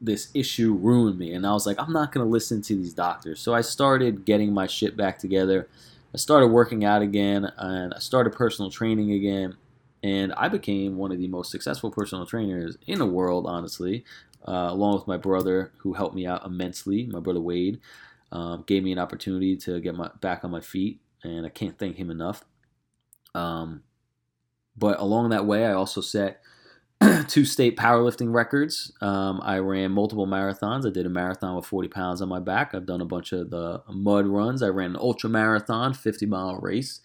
this issue ruin me. And I was like, I'm not gonna listen to these doctors. So I started getting my shit back together. I started working out again and I started personal training again. And I became one of the most successful personal trainers in the world, honestly, uh, along with my brother, who helped me out immensely. My brother Wade um, gave me an opportunity to get my back on my feet, and I can't thank him enough. Um, but along that way, I also set two state powerlifting records. Um, I ran multiple marathons. I did a marathon with 40 pounds on my back. I've done a bunch of the mud runs. I ran an ultra marathon, 50 mile race.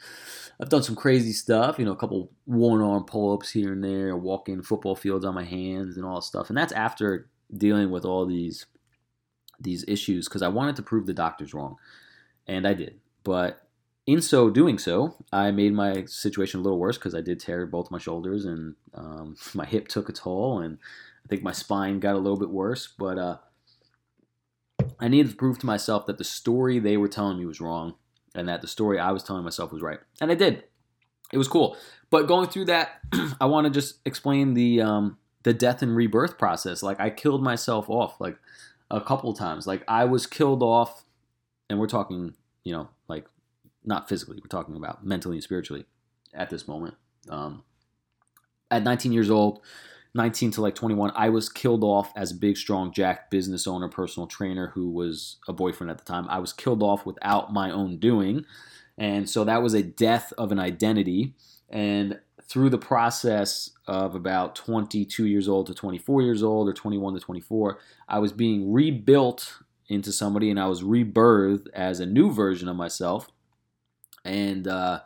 I've done some crazy stuff, you know, a couple one arm pull ups here and there, walking football fields on my hands and all stuff. And that's after dealing with all these these issues because I wanted to prove the doctors wrong, and I did. But in so doing so, I made my situation a little worse because I did tear both my shoulders and um, my hip took a toll, and I think my spine got a little bit worse. But uh, I needed to prove to myself that the story they were telling me was wrong, and that the story I was telling myself was right, and I did. It was cool. But going through that, I want to just explain the um, the death and rebirth process. Like I killed myself off like a couple times. Like I was killed off, and we're talking, you know, like not physically, we're talking about mentally and spiritually at this moment. Um, at 19 years old, 19 to like 21, I was killed off as a big, strong, jack business owner, personal trainer who was a boyfriend at the time. I was killed off without my own doing. And so that was a death of an identity. And through the process of about 22 years old to 24 years old or 21 to 24, I was being rebuilt into somebody and I was rebirthed as a new version of myself and uh,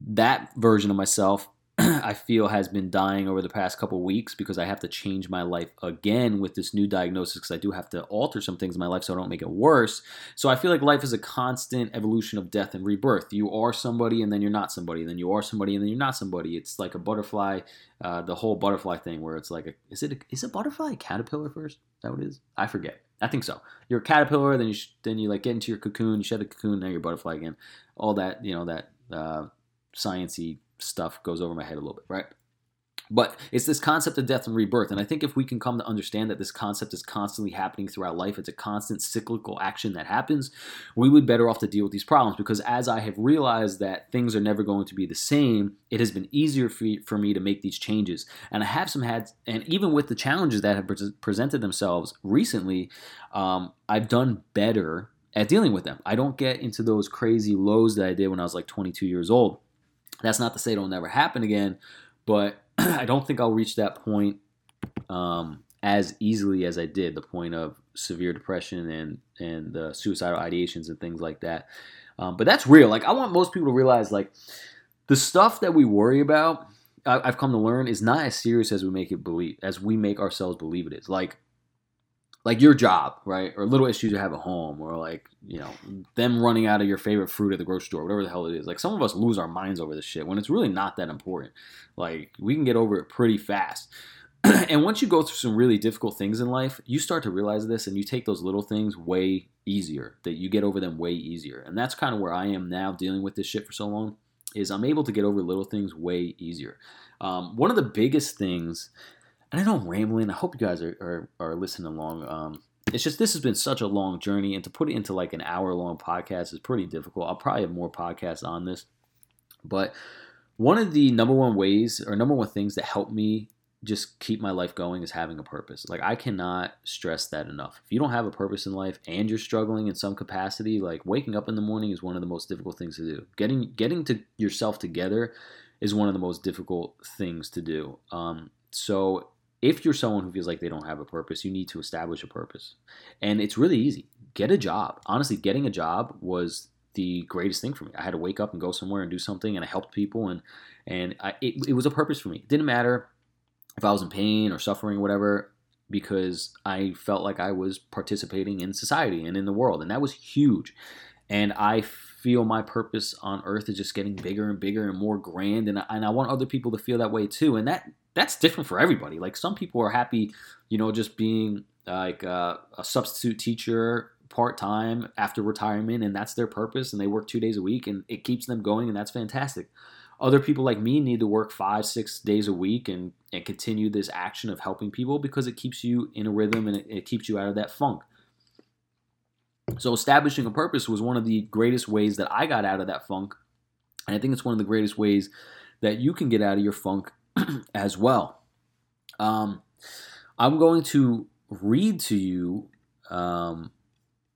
that version of myself I feel has been dying over the past couple weeks because I have to change my life again with this new diagnosis because I do have to alter some things in my life so I don't make it worse. So I feel like life is a constant evolution of death and rebirth. You are somebody and then you're not somebody, and then you are somebody and then you're not somebody. It's like a butterfly, uh, the whole butterfly thing where it's like, a, is it a, is a butterfly a caterpillar first? Is that what it is? I forget. I think so. You're a caterpillar, then you sh- then you like get into your cocoon, you shed the cocoon, now you're a butterfly again. All that you know that uh, sciency stuff goes over my head a little bit, right? But it's this concept of death and rebirth. And I think if we can come to understand that this concept is constantly happening throughout life, it's a constant cyclical action that happens, we would better off to deal with these problems. Because as I have realized that things are never going to be the same, it has been easier for, me to make these changes. And I have some had, and even with the challenges that have pre- presented themselves recently, um, I've done better at dealing with them. I don't get into those crazy lows that I did when I was like 22 years old. That's not to say it'll never happen again, but I don't think I'll reach that point um, as easily as I did the point of severe depression and and suicidal ideations and things like that. Um, but that's real. Like I want most people to realize like the stuff that we worry about. I, I've come to learn is not as serious as we make it believe as we make ourselves believe it is. Like like your job, right? Or little issues you have at home, or like, you know, them running out of your favorite fruit at the grocery store, whatever the hell it is. Like some of us lose our minds over this shit when it's really not that important. Like we can get over it pretty fast. and once you go through some really difficult things in life, you start to realize this and you take those little things way easier. That you get over them way easier. And that's kind of where I am now dealing with this shit for so long is I'm able to get over little things way easier. Um, one of the biggest things and I know I'm rambling. I hope you guys are, are, are listening along. Um, it's just this has been such a long journey, and to put it into like an hour long podcast is pretty difficult. I'll probably have more podcasts on this, but one of the number one ways or number one things that help me just keep my life going is having a purpose. Like I cannot stress that enough. If you don't have a purpose in life and you're struggling in some capacity, like waking up in the morning is one of the most difficult things to do. Getting getting to yourself together is one of the most difficult things to do. Um, so if you're someone who feels like they don't have a purpose, you need to establish a purpose. And it's really easy. Get a job. Honestly, getting a job was the greatest thing for me. I had to wake up and go somewhere and do something, and I helped people, and and I, it, it was a purpose for me. It didn't matter if I was in pain or suffering or whatever, because I felt like I was participating in society and in the world, and that was huge. And I feel my purpose on earth is just getting bigger and bigger and more grand, and I, and I want other people to feel that way too. And that that's different for everybody. Like some people are happy, you know, just being like uh, a substitute teacher part time after retirement, and that's their purpose, and they work two days a week, and it keeps them going, and that's fantastic. Other people like me need to work five, six days a week and, and continue this action of helping people because it keeps you in a rhythm and it, it keeps you out of that funk. So, establishing a purpose was one of the greatest ways that I got out of that funk. And I think it's one of the greatest ways that you can get out of your funk as well. Um, I'm going to read to you um,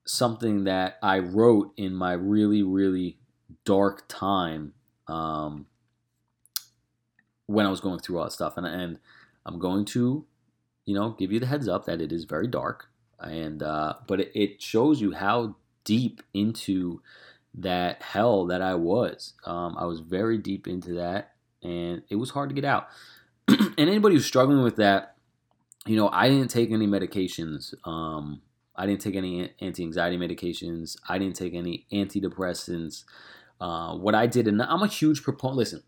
something that I wrote in my really, really dark time um, when I was going through all that stuff. And, and I'm going to, you know, give you the heads up that it is very dark. And uh, but it, it shows you how deep into that hell that I was. Um, I was very deep into that, and it was hard to get out. and anybody who's struggling with that, you know, I didn't take any medications. Um, I didn't take any anti-anxiety medications. I didn't take any antidepressants. Uh, what I did, and I'm a huge proponent. Listen,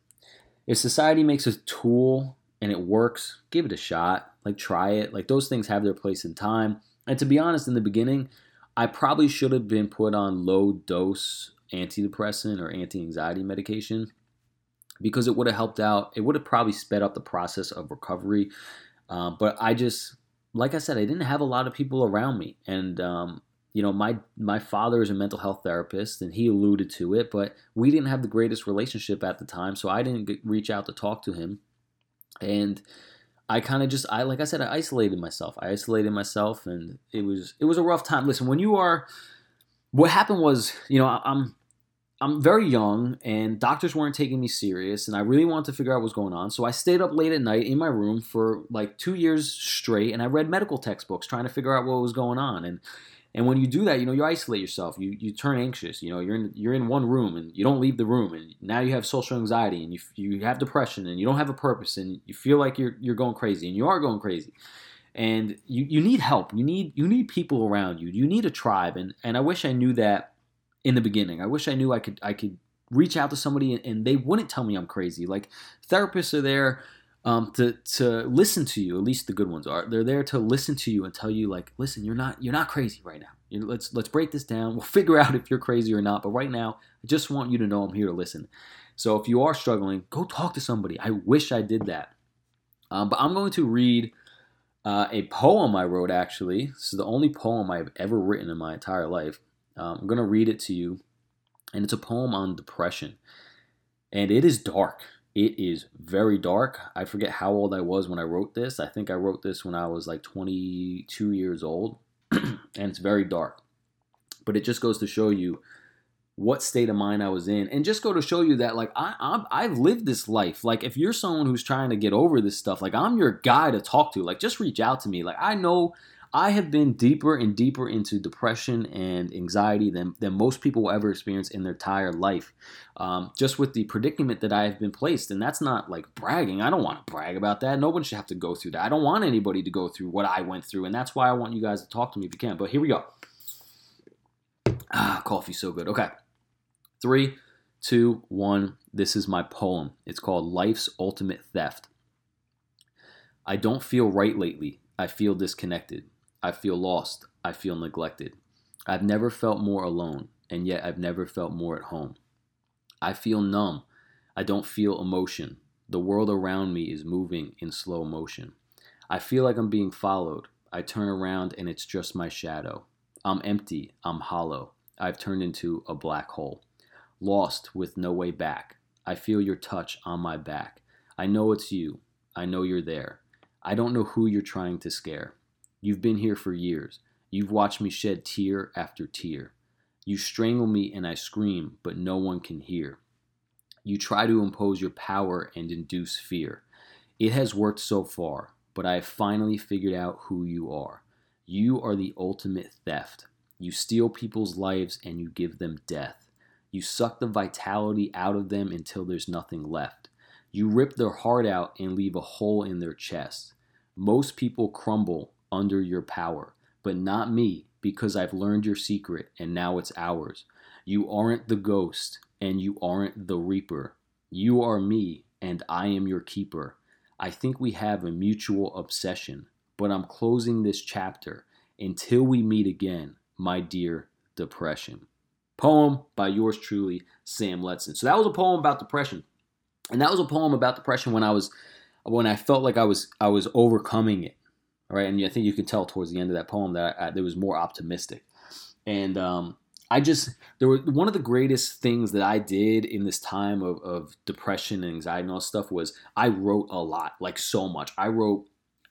if society makes a tool and it works, give it a shot. Like try it. Like those things have their place in time. And to be honest, in the beginning, I probably should have been put on low dose antidepressant or anti-anxiety medication because it would have helped out. It would have probably sped up the process of recovery. Um, but I just, like I said, I didn't have a lot of people around me, and um, you know, my my father is a mental health therapist, and he alluded to it, but we didn't have the greatest relationship at the time, so I didn't get, reach out to talk to him, and I kind of just, I like I said, I isolated myself. I isolated myself, and it was it was a rough time. Listen, when you are, what happened was, you know, I'm I'm very young and doctors weren't taking me serious and I really wanted to figure out what was going on. So I stayed up late at night in my room for like 2 years straight and I read medical textbooks trying to figure out what was going on and and when you do that, you know, you isolate yourself. You you turn anxious. You know, you're in you're in one room and you don't leave the room and now you have social anxiety and you you have depression and you don't have a purpose and you feel like you're you're going crazy and you are going crazy. And you, you need help. You need you need people around you. You need a tribe and and I wish I knew that in the beginning. I wish I knew I could I could reach out to somebody and they wouldn't tell me I'm crazy. Like therapists are there um, to to listen to you. At least the good ones are. They're there to listen to you and tell you like, listen, you're not you're not crazy right now. You're, let's let's break this down. We'll figure out if you're crazy or not. But right now, I just want you to know I'm here to listen. So if you are struggling, go talk to somebody. I wish I did that. Um, but I'm going to read uh, a poem I wrote actually. This is the only poem I've ever written in my entire life. Um, I'm going to read it to you. And it's a poem on depression. And it is dark. It is very dark. I forget how old I was when I wrote this. I think I wrote this when I was like 22 years old. and it's very dark. But it just goes to show you what state of mind I was in, and just go to show you that like I, i have lived this life. Like if you're someone who's trying to get over this stuff, like I'm your guy to talk to. Like just reach out to me. Like I know I have been deeper and deeper into depression and anxiety than, than most people will ever experience in their entire life. Um, just with the predicament that I have been placed. And that's not like bragging. I don't want to brag about that. No one should have to go through that. I don't want anybody to go through what I went through. And that's why I want you guys to talk to me if you can. But here we go. Ah, coffee's so good. Okay. Three, two, one. This is my poem. It's called Life's Ultimate Theft. I don't feel right lately. I feel disconnected. I feel lost. I feel neglected. I've never felt more alone, and yet I've never felt more at home. I feel numb. I don't feel emotion. The world around me is moving in slow motion. I feel like I'm being followed. I turn around and it's just my shadow. I'm empty. I'm hollow. I've turned into a black hole. Lost with no way back. I feel your touch on my back. I know it's you. I know you're there. I don't know who you're trying to scare. You've been here for years. You've watched me shed tear after tear. You strangle me and I scream, but no one can hear. You try to impose your power and induce fear. It has worked so far, but I have finally figured out who you are. You are the ultimate theft. You steal people's lives and you give them death. You suck the vitality out of them until there's nothing left. You rip their heart out and leave a hole in their chest. Most people crumble under your power, but not me, because I've learned your secret and now it's ours. You aren't the ghost, and you aren't the reaper. You are me, and I am your keeper. I think we have a mutual obsession, but I'm closing this chapter until we meet again, my dear depression. Poem by yours truly, Sam Letson. So that was a poem about depression. And that was a poem about depression when I was when I felt like I was I was overcoming it right? And I think you can tell towards the end of that poem that I, I, was more optimistic. And um, I just there were one of the greatest things that I did in this time of, of depression and anxiety and all stuff was I wrote a lot, like so much. I wrote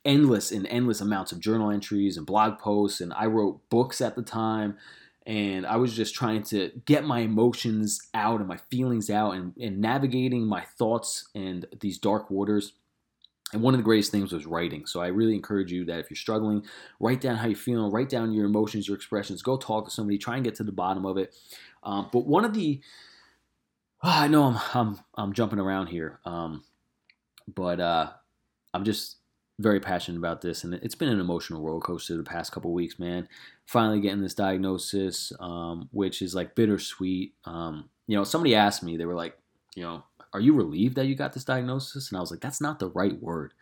endless and endless amounts of journal entries and blog posts, and I wrote books at the time. And I was just trying to get my emotions out and my feelings out and, and navigating my thoughts and these dark waters and one of the greatest things was writing. So I really encourage you that if you're struggling, write down how you're feeling, write down your emotions, your expressions, go talk to somebody, try and get to the bottom of it. Um, but one of the, oh, I know I'm, I'm, I'm jumping around here, um, but uh, I'm just very passionate about this. And it's been an emotional roller coaster the past couple weeks, man. Finally getting this diagnosis, um, which is like bittersweet. Um, you know, somebody asked me, they were like, you know, are you relieved that you got this diagnosis? And I was like, That's not the right word.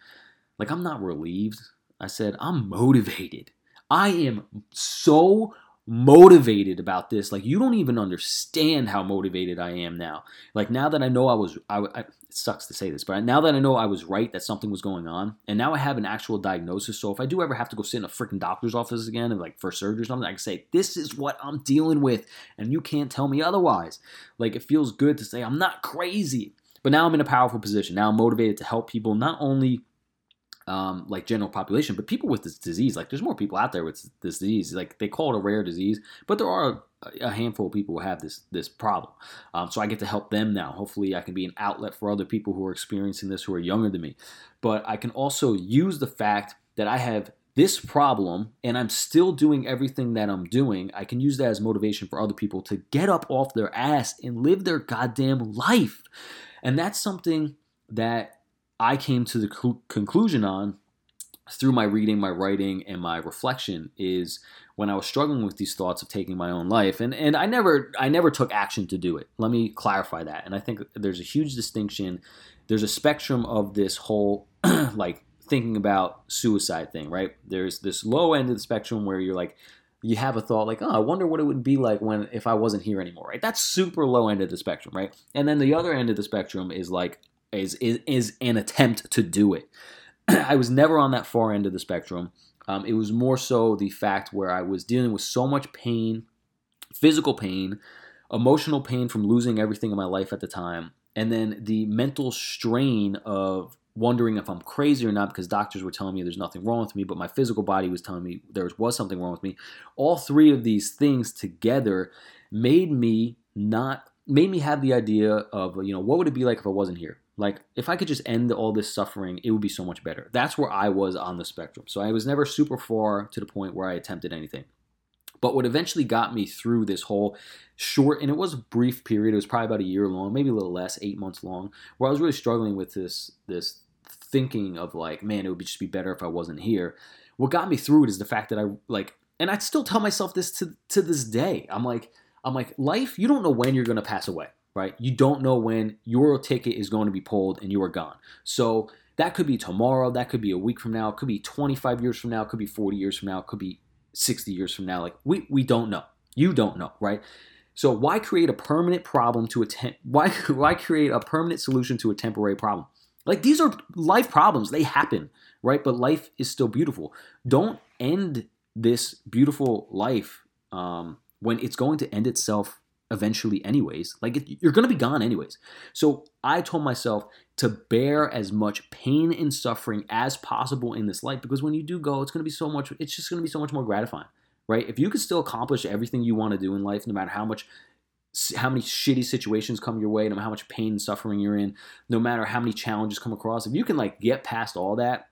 Like, I'm not relieved. I said, I'm motivated. I am so motivated about this. Like you don't even understand how motivated I am now. Like now that I know I was, I, I, it sucks to say this, but now that I know I was right that something was going on, and now I have an actual diagnosis. So if I do ever have to go sit in a freaking doctor's office again, and like for surgery or something, I can say this is what I'm dealing with, and you can't tell me otherwise. Like it feels good to say I'm not crazy. But now I'm in a powerful position. Now I'm motivated to help people not only um, like general population, but people with this disease. Like there's more people out there with this disease. Like they call it a rare disease, but there are a handful of people who have this this problem. Um, so I get to help them now. Hopefully, I can be an outlet for other people who are experiencing this who are younger than me. But I can also use the fact that I have this problem and I'm still doing everything that I'm doing. I can use that as motivation for other people to get up off their ass and live their goddamn life. And that's something that I came to the cl- conclusion on through my reading, my writing, and my reflection is when I was struggling with these thoughts of taking my own life, and and I never I never took action to do it. Let me clarify that. And I think there's a huge distinction. There's a spectrum of this whole like thinking about suicide thing, right? There's this low end of the spectrum where you're like you have a thought like, oh, I wonder what it would be like when if I wasn't here anymore, right? That's super low end of the spectrum, right? And then the other end of the spectrum is like, is, is, is an attempt to do it. I was never on that far end of the spectrum. Um, it was more so the fact where I was dealing with so much pain, physical pain, emotional pain from losing everything in my life at the time, and then the mental strain of wondering if I'm crazy or not because doctors were telling me there's nothing wrong with me, but my physical body was telling me there was something wrong with me. All three of these things together made me not made me have the idea of you know what would it be like if I wasn't here? Like if I could just end all this suffering, it would be so much better. That's where I was on the spectrum. So I was never super far to the point where I attempted anything. But what eventually got me through this whole short, and it was a brief period, it was probably about a year long, maybe a little less, eight months long, where I was really struggling with this this thinking of like, man, it would just be better if I wasn't here. What got me through it is the fact that I like, and I still tell myself this to to this day. I'm like, I'm like, life, you don't know when you're gonna pass away, right? You don't know when your ticket is going to be pulled and you are gone. So that could be tomorrow, that could be a week from now, it could be 25 years from now, it could be 40 years from now, it could be 60 years from now. Like we we don't know. You don't know, right? So why create a permanent problem to a why why create a permanent solution to a temporary problem? Like these are life problems. They happen, right? But life is still beautiful. Don't end this beautiful life um, when it's going to end itself eventually anyways like you're going to be gone anyways so i told myself to bear as much pain and suffering as possible in this life because when you do go it's going to be so much it's just going to be so much more gratifying right if you can still accomplish everything you want to do in life no matter how much how many shitty situations come your way no matter how much pain and suffering you're in no matter how many challenges come across if you can like get past all that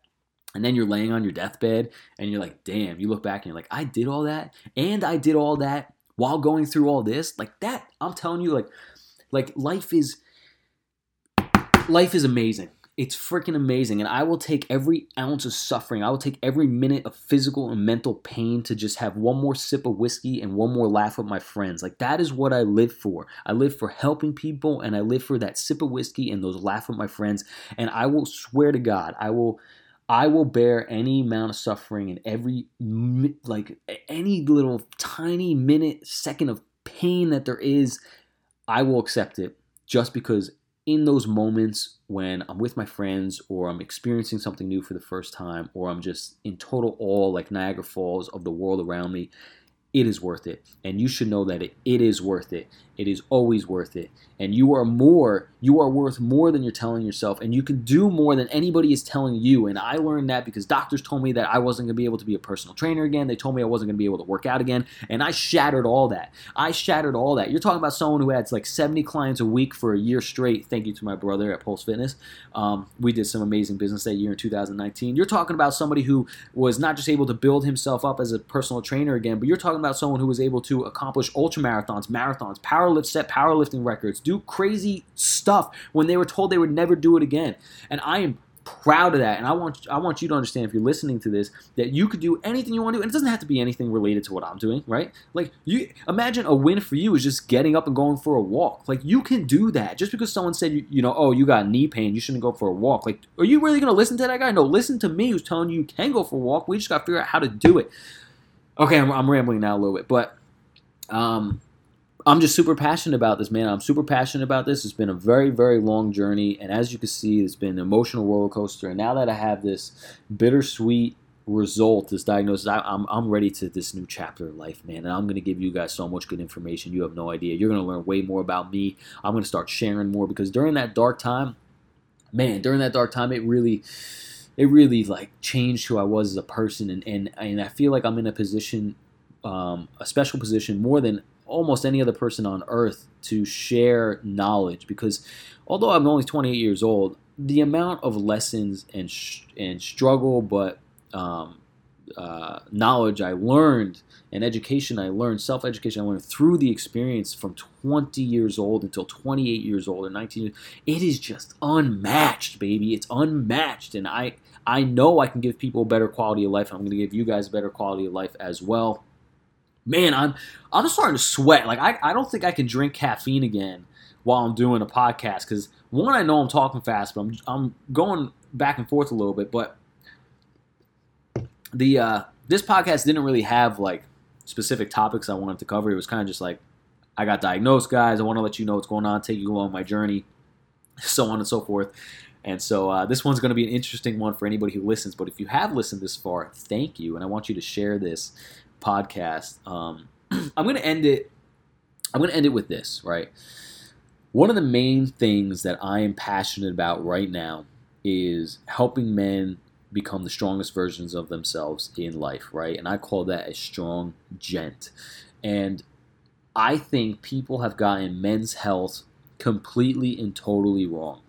and then you're laying on your deathbed and you're like damn you look back and you're like i did all that and i did all that while going through all this? Like that i'm telling you like like life is life is amazing it's freaking amazing. And i will take every ounce of suffering. I will take every minute of physical and mental pain to just have one more sip of whiskey and one more laugh with my friends. Like that is what i live for. I live for helping people and i live for that sip of whiskey and those laugh with my friends. And i will swear to god i will I will bear any amount of suffering and every like any little tiny minute second of pain that there is, I will accept it just because in those moments when I'm with my friends or I'm experiencing something new for the first time or I'm just in total awe like Niagara Falls of the world around me, it is worth it. And you should know that it, it is worth it. It is always worth it. And you are more, you are worth more than you're telling yourself. And you can do more than anybody is telling you. And I learned that because doctors told me that I wasn't going to be able to be a personal trainer again. They told me I wasn't going to be able to work out again. And I shattered all that. I shattered all that. You're talking about someone who had like 70 clients a week for a year straight. Thank you to my brother at Pulse Fitness. Um, we did some amazing business that year in 2019. You're talking about somebody who was not just able to build himself up as a personal trainer again, but you're talking about someone who was able to accomplish ultra marathons, marathons, power powerlift set powerlifting records, do crazy stuff when they were told they would never do it again. And I am proud of that. And I want I want you to understand if you're listening to this that you could do anything you want to do. And it doesn't have to be anything related to what I'm doing, right? Like you imagine a win for you is just getting up and going for a walk. Like you can do that. Just because someone said you, you know, oh, you got knee pain, you shouldn't go for a walk. Like, are you really gonna listen to that guy? No, listen to me who's telling you you can go for a walk. We just gotta figure out how to do it. Okay, I'm, I'm rambling now a little bit, but um I'm just super passionate about this, man. I'm super passionate about this. It's been a very, very long journey, and as you can see, it's been an emotional roller coaster. And now that I have this bittersweet result, this diagnosis, I, I'm, I'm ready to this new chapter of life, man. And I'm going to give you guys so much good information. You have no idea. You're going to learn way more about me. I'm going to start sharing more because during that dark time, man, during that dark time, it really it really like changed who I was as a person and and, and I feel like I'm in a position um, a special position more than almost any other person on earth to share knowledge because although I'm only 28 years old, the amount of lessons and sh- and struggle, but um, uh, knowledge I learned and education I learned, self education I learned through the experience from 20 years old until 28 years old or 19 years, it is just unmatched, baby. It's unmatched, and I I know I can give people a better quality of life. I'm going to give you guys a better quality of life as well man, I'm I'm just starting to sweat. Like I, I don't think I can drink caffeine again while I'm doing a podcast because one, I know I'm talking fast, but I'm I'm going back and forth a little bit. But the uh, this podcast didn't really have like specific topics I wanted to cover. It was kind of just like I got diagnosed, guys. I want to let you know what's going on, take you along my journey, so on and so forth. And so uh, this one's going to be an interesting one for anybody who listens. But if you have listened this far, thank you, and I want you to share this podcast. Um, I'm going to end it. I'm going to end it with this, right? One of the main things that I am passionate about right now is helping men become the strongest versions of themselves in life, right? And I call that a strong gent. And I think people have gotten men's health completely and totally wrong.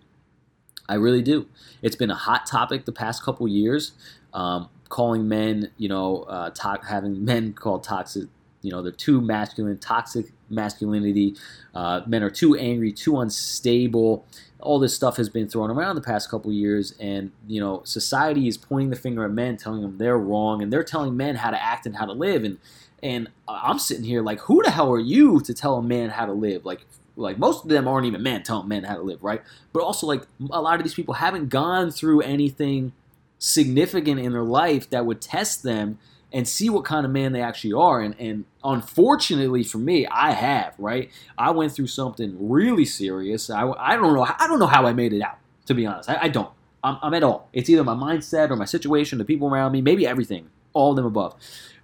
I really do. It's been a hot topic the past couple years. Um, calling men, you know, uh, to- having men called toxic, you know, they're too masculine, toxic masculinity. Uh, men are too angry, too unstable. All this stuff has been thrown around the past couple years, and you know, society is pointing the finger at men, telling them they're wrong, and they're telling men how to act and how to live. And and I'm sitting here like, who the hell are you to tell a man how to live? Like, like most of them aren't even men telling men how to live, right? But also, like a lot of these people haven't gone through anything significant in their life that would test them and see what kind of man they actually are. And, and unfortunately for me, I have, right? I went through something really serious. I, I don't know. I don't know how I made it out, to be honest. I, I don't. I'm, I'm at all. It's either my mindset or my situation, the people around me, maybe everything, all of them above.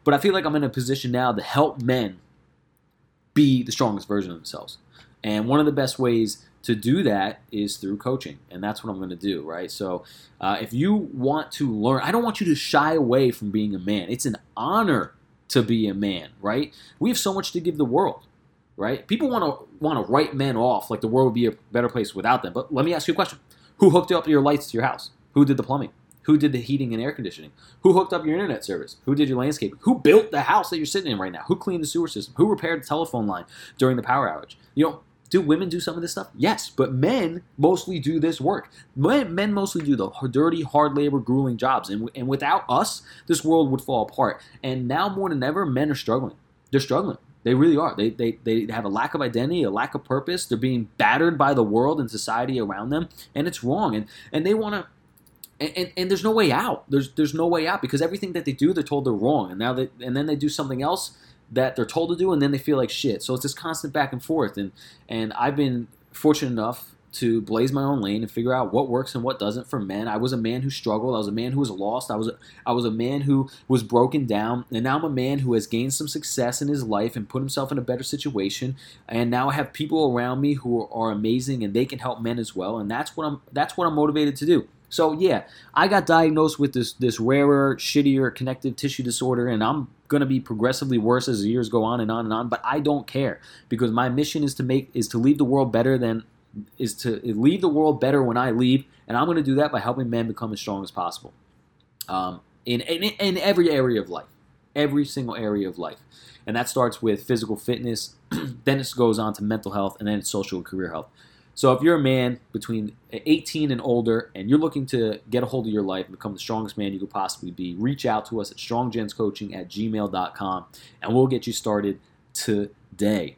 But I feel like I'm in a position now to help men be the strongest version of themselves. And one of the best ways to do that is through coaching and that's what i'm going to do right so uh, if you want to learn i don't want you to shy away from being a man it's an honor to be a man right we have so much to give the world right people want to want to write men off like the world would be a better place without them but let me ask you a question who hooked up your lights to your house who did the plumbing who did the heating and air conditioning? Who hooked up your internet service? Who did your landscaping? Who built the house that you're sitting in right now? Who cleaned the sewer system? Who repaired the telephone line during the power outage? You know, do women do some of this stuff? Yes, but men mostly do this work. Men, men mostly do the dirty, hard labor, grueling jobs. And, and without us, this world would fall apart. And now more than ever, men are struggling. They're struggling. They really are. They, they, they have a lack of identity, a lack of purpose. They're being battered by the world and society around them, and it's wrong. And, and they want to and, and, and, there's no way out. There's there's no way out because everything that they do, they're told they're wrong, and now they and then they do something else that they're told to do, and then they feel like shit. So it's this constant back and forth, and and I've been fortunate enough to blaze my own lane and figure out what works and what doesn't for men. I was a man who struggled. I was a man who was lost. I was a, I was a man who was broken down, and now I'm a man who has gained some success in his life and put himself in a better situation. And now I have people around me who are, are amazing, and they can help men as well. And that's what I'm that's what I'm motivated to do. So yeah, I got diagnosed with this this rarer, shittier connective tissue disorder, and I'm gonna be progressively worse as the years go on and on and on. But I don't care because my mission is to make is to leave the world better than is to leave the world better when I leave, and I'm gonna do that by helping men become as strong as possible. Um, in, in in every area of life, every single area of life, and that starts with physical fitness. then it goes on to mental health, and then it's social and career health. So if you're a man between 18 and older and you're looking to get a hold of your life and become the strongest man you could possibly be, reach out to us at stronggentscoaching at gmail.com and we'll get you started today.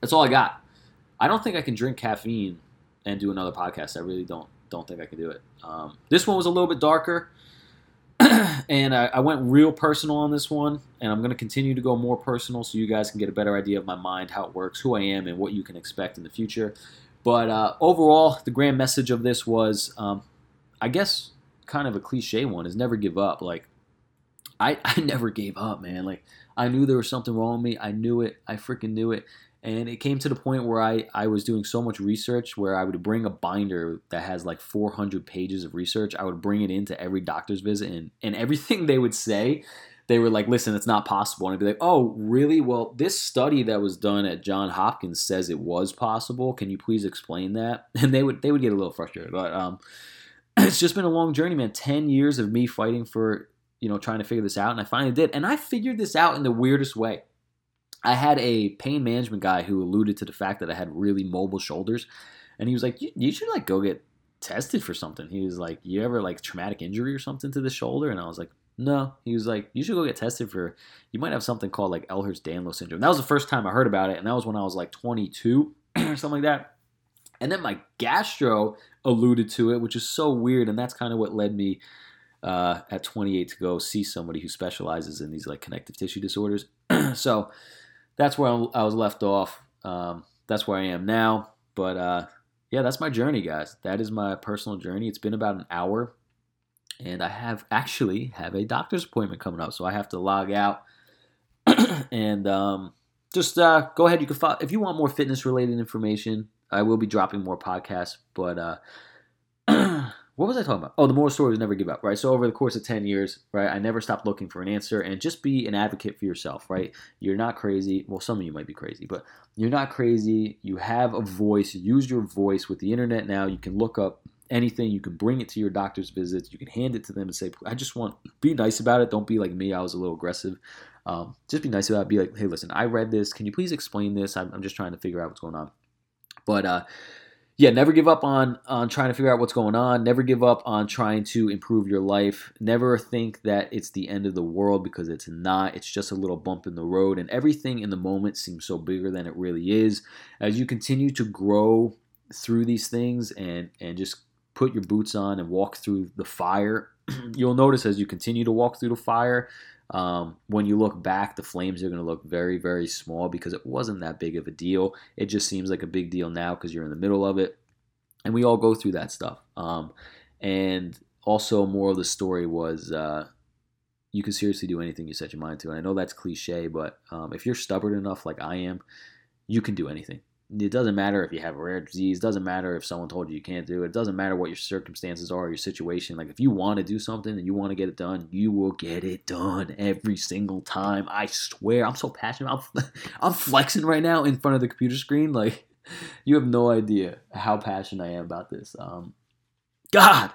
That's all I got. I don't think I can drink caffeine and do another podcast. I really don't don't think I can do it. Um, this one was a little bit darker, and I, I, went real personal on this one, and I'm going to continue to go more personal so you guys can get a better idea of my mind, how it works, who I am, and what you can expect in the future. But uh, overall, the grand message of this was, um, I guess, kind of a cliche one: is never give up. Like, I, I never gave up, man. Like, I knew there was something wrong with me. I knew it. I freaking knew it. And it came to the point where I, I was doing so much research where I would bring a binder that has like 400 pages of research. I would bring it into every doctor's visit, and, and everything they would say they were like, listen, it's not possible. And I'd be like, oh, really? Well, this study that was done at John Hopkins says it was possible. Can you please explain that? And they would they would get a little frustrated. But um, it's just been a long journey, man. Ten years of me fighting for you know trying to figure this out, and I finally did. And I figured this out in the weirdest way. I had a pain management guy who alluded to the fact that I had really mobile shoulders, and he was like, you, you should like go get tested for something. He was like, you ever like traumatic injury or something to the shoulder? And I was like, no, he was like, you should go get tested for. You might have something called like Ehlers-Danlos syndrome. That was the first time I heard about it, and that was when I was like 22 or something like that. And then my gastro alluded to it, which is so weird, and that's kind of what led me uh, at 28 to go see somebody who specializes in these like connective tissue disorders. so that's where I was left off. Um, that's where I am now. But uh, yeah, that's my journey, guys. That is my personal journey. It's been about an hour, and I have actually have a doctor's appointment coming up, so I have to log out and um, just uh, go ahead. You can follow if you want more fitness related information. I will be dropping more podcasts, but uh, what was I talking about? Oh, the moral story is never give up, right? So over the course of 10 years, right, I never stopped looking for an answer and just be an advocate for yourself, right? You're not crazy. Well, some of you might be crazy, but you're not crazy. You have a voice. Use your voice with the internet now. You can look up anything. You can bring it to your doctor's visits. You can hand it to them and say, I just want, be nice about it. Don't be like me. I was a little aggressive. Um, just be nice about it. Be like, hey, listen, I read this. Can you please explain this? I'm, I'm just trying to figure out what's going on. But uh, yeah, never give up on on trying to figure out what's going on. Never give up on trying to improve your life. Never think that it's the end of the world because it's not. It's just a little bump in the road, and everything in the moment seems so bigger than it really is. As you continue to grow through these things and and just put your boots on and walk through the fire, you'll notice as you continue to walk through the fire um, when you look back, the Flames are going to look very, very small because it wasn't that big of a deal. It just seems like a big deal now because you're in the middle of it. And we all go through that stuff. Um, and also, more of the story was uh, you can seriously do anything you set your mind to. And I know that's cliche, but um, if you're stubborn enough, like I am, you can do anything it doesn't matter if you have a rare disease it doesn't matter if someone told you you can't do it it doesn't matter what your circumstances are or your situation. Like if you want to do something and you want to get it done you will get it done every single time. I swear i'm so passionate i'm, I'm flexing right now in front of the computer screen. Like you have no idea how passionate i am about this. Um god.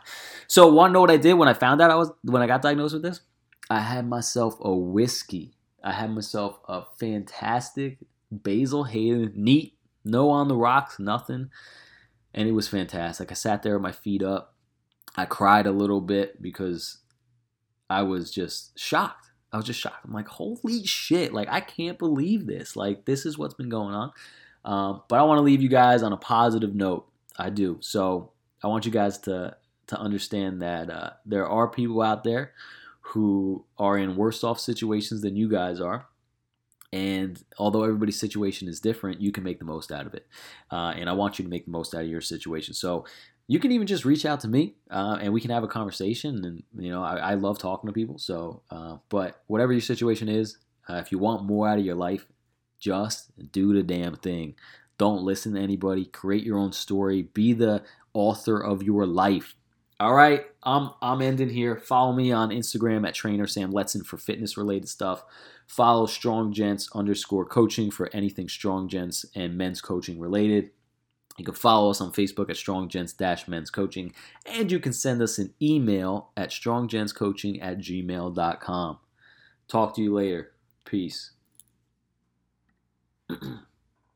So want to know what i did when i found out i was when i got diagnosed with this? I had myself a whiskey. I had myself a fantastic basil hayden neat no on the rocks, nothing. And it was fantastic. I sat there with my feet up. I cried a little bit because I was just shocked. I was just shocked. I'm like, holy shit! Like, I can't believe this. Like, this is what's been going on. Um, but I want to leave you guys on a positive note. I do. So I want you guys to to understand that uh, there are people out there who are in worse off situations than you guys are. And although everybody's situation is different, you can make the most out of it. Uh, and I want you to make the most out of your situation. So you can even just reach out to me uh, and we can have a conversation. And, you know, I, I love talking to people. So, uh, but whatever your situation is, uh, if you want more out of your life, just do the damn thing. Don't listen to anybody. Create your own story. Be the author of your life. All right, I'm I'm ending here. Follow me on Instagram at Trainer Sam Letson for fitness related stuff. Follow Strong Gents underscore coaching for anything Strong Gents and men's coaching related. You can follow us on Facebook at Strong Gents dash men's coaching, and you can send us an email at stronggentscoaching at gmail.com. Talk to you later. Peace.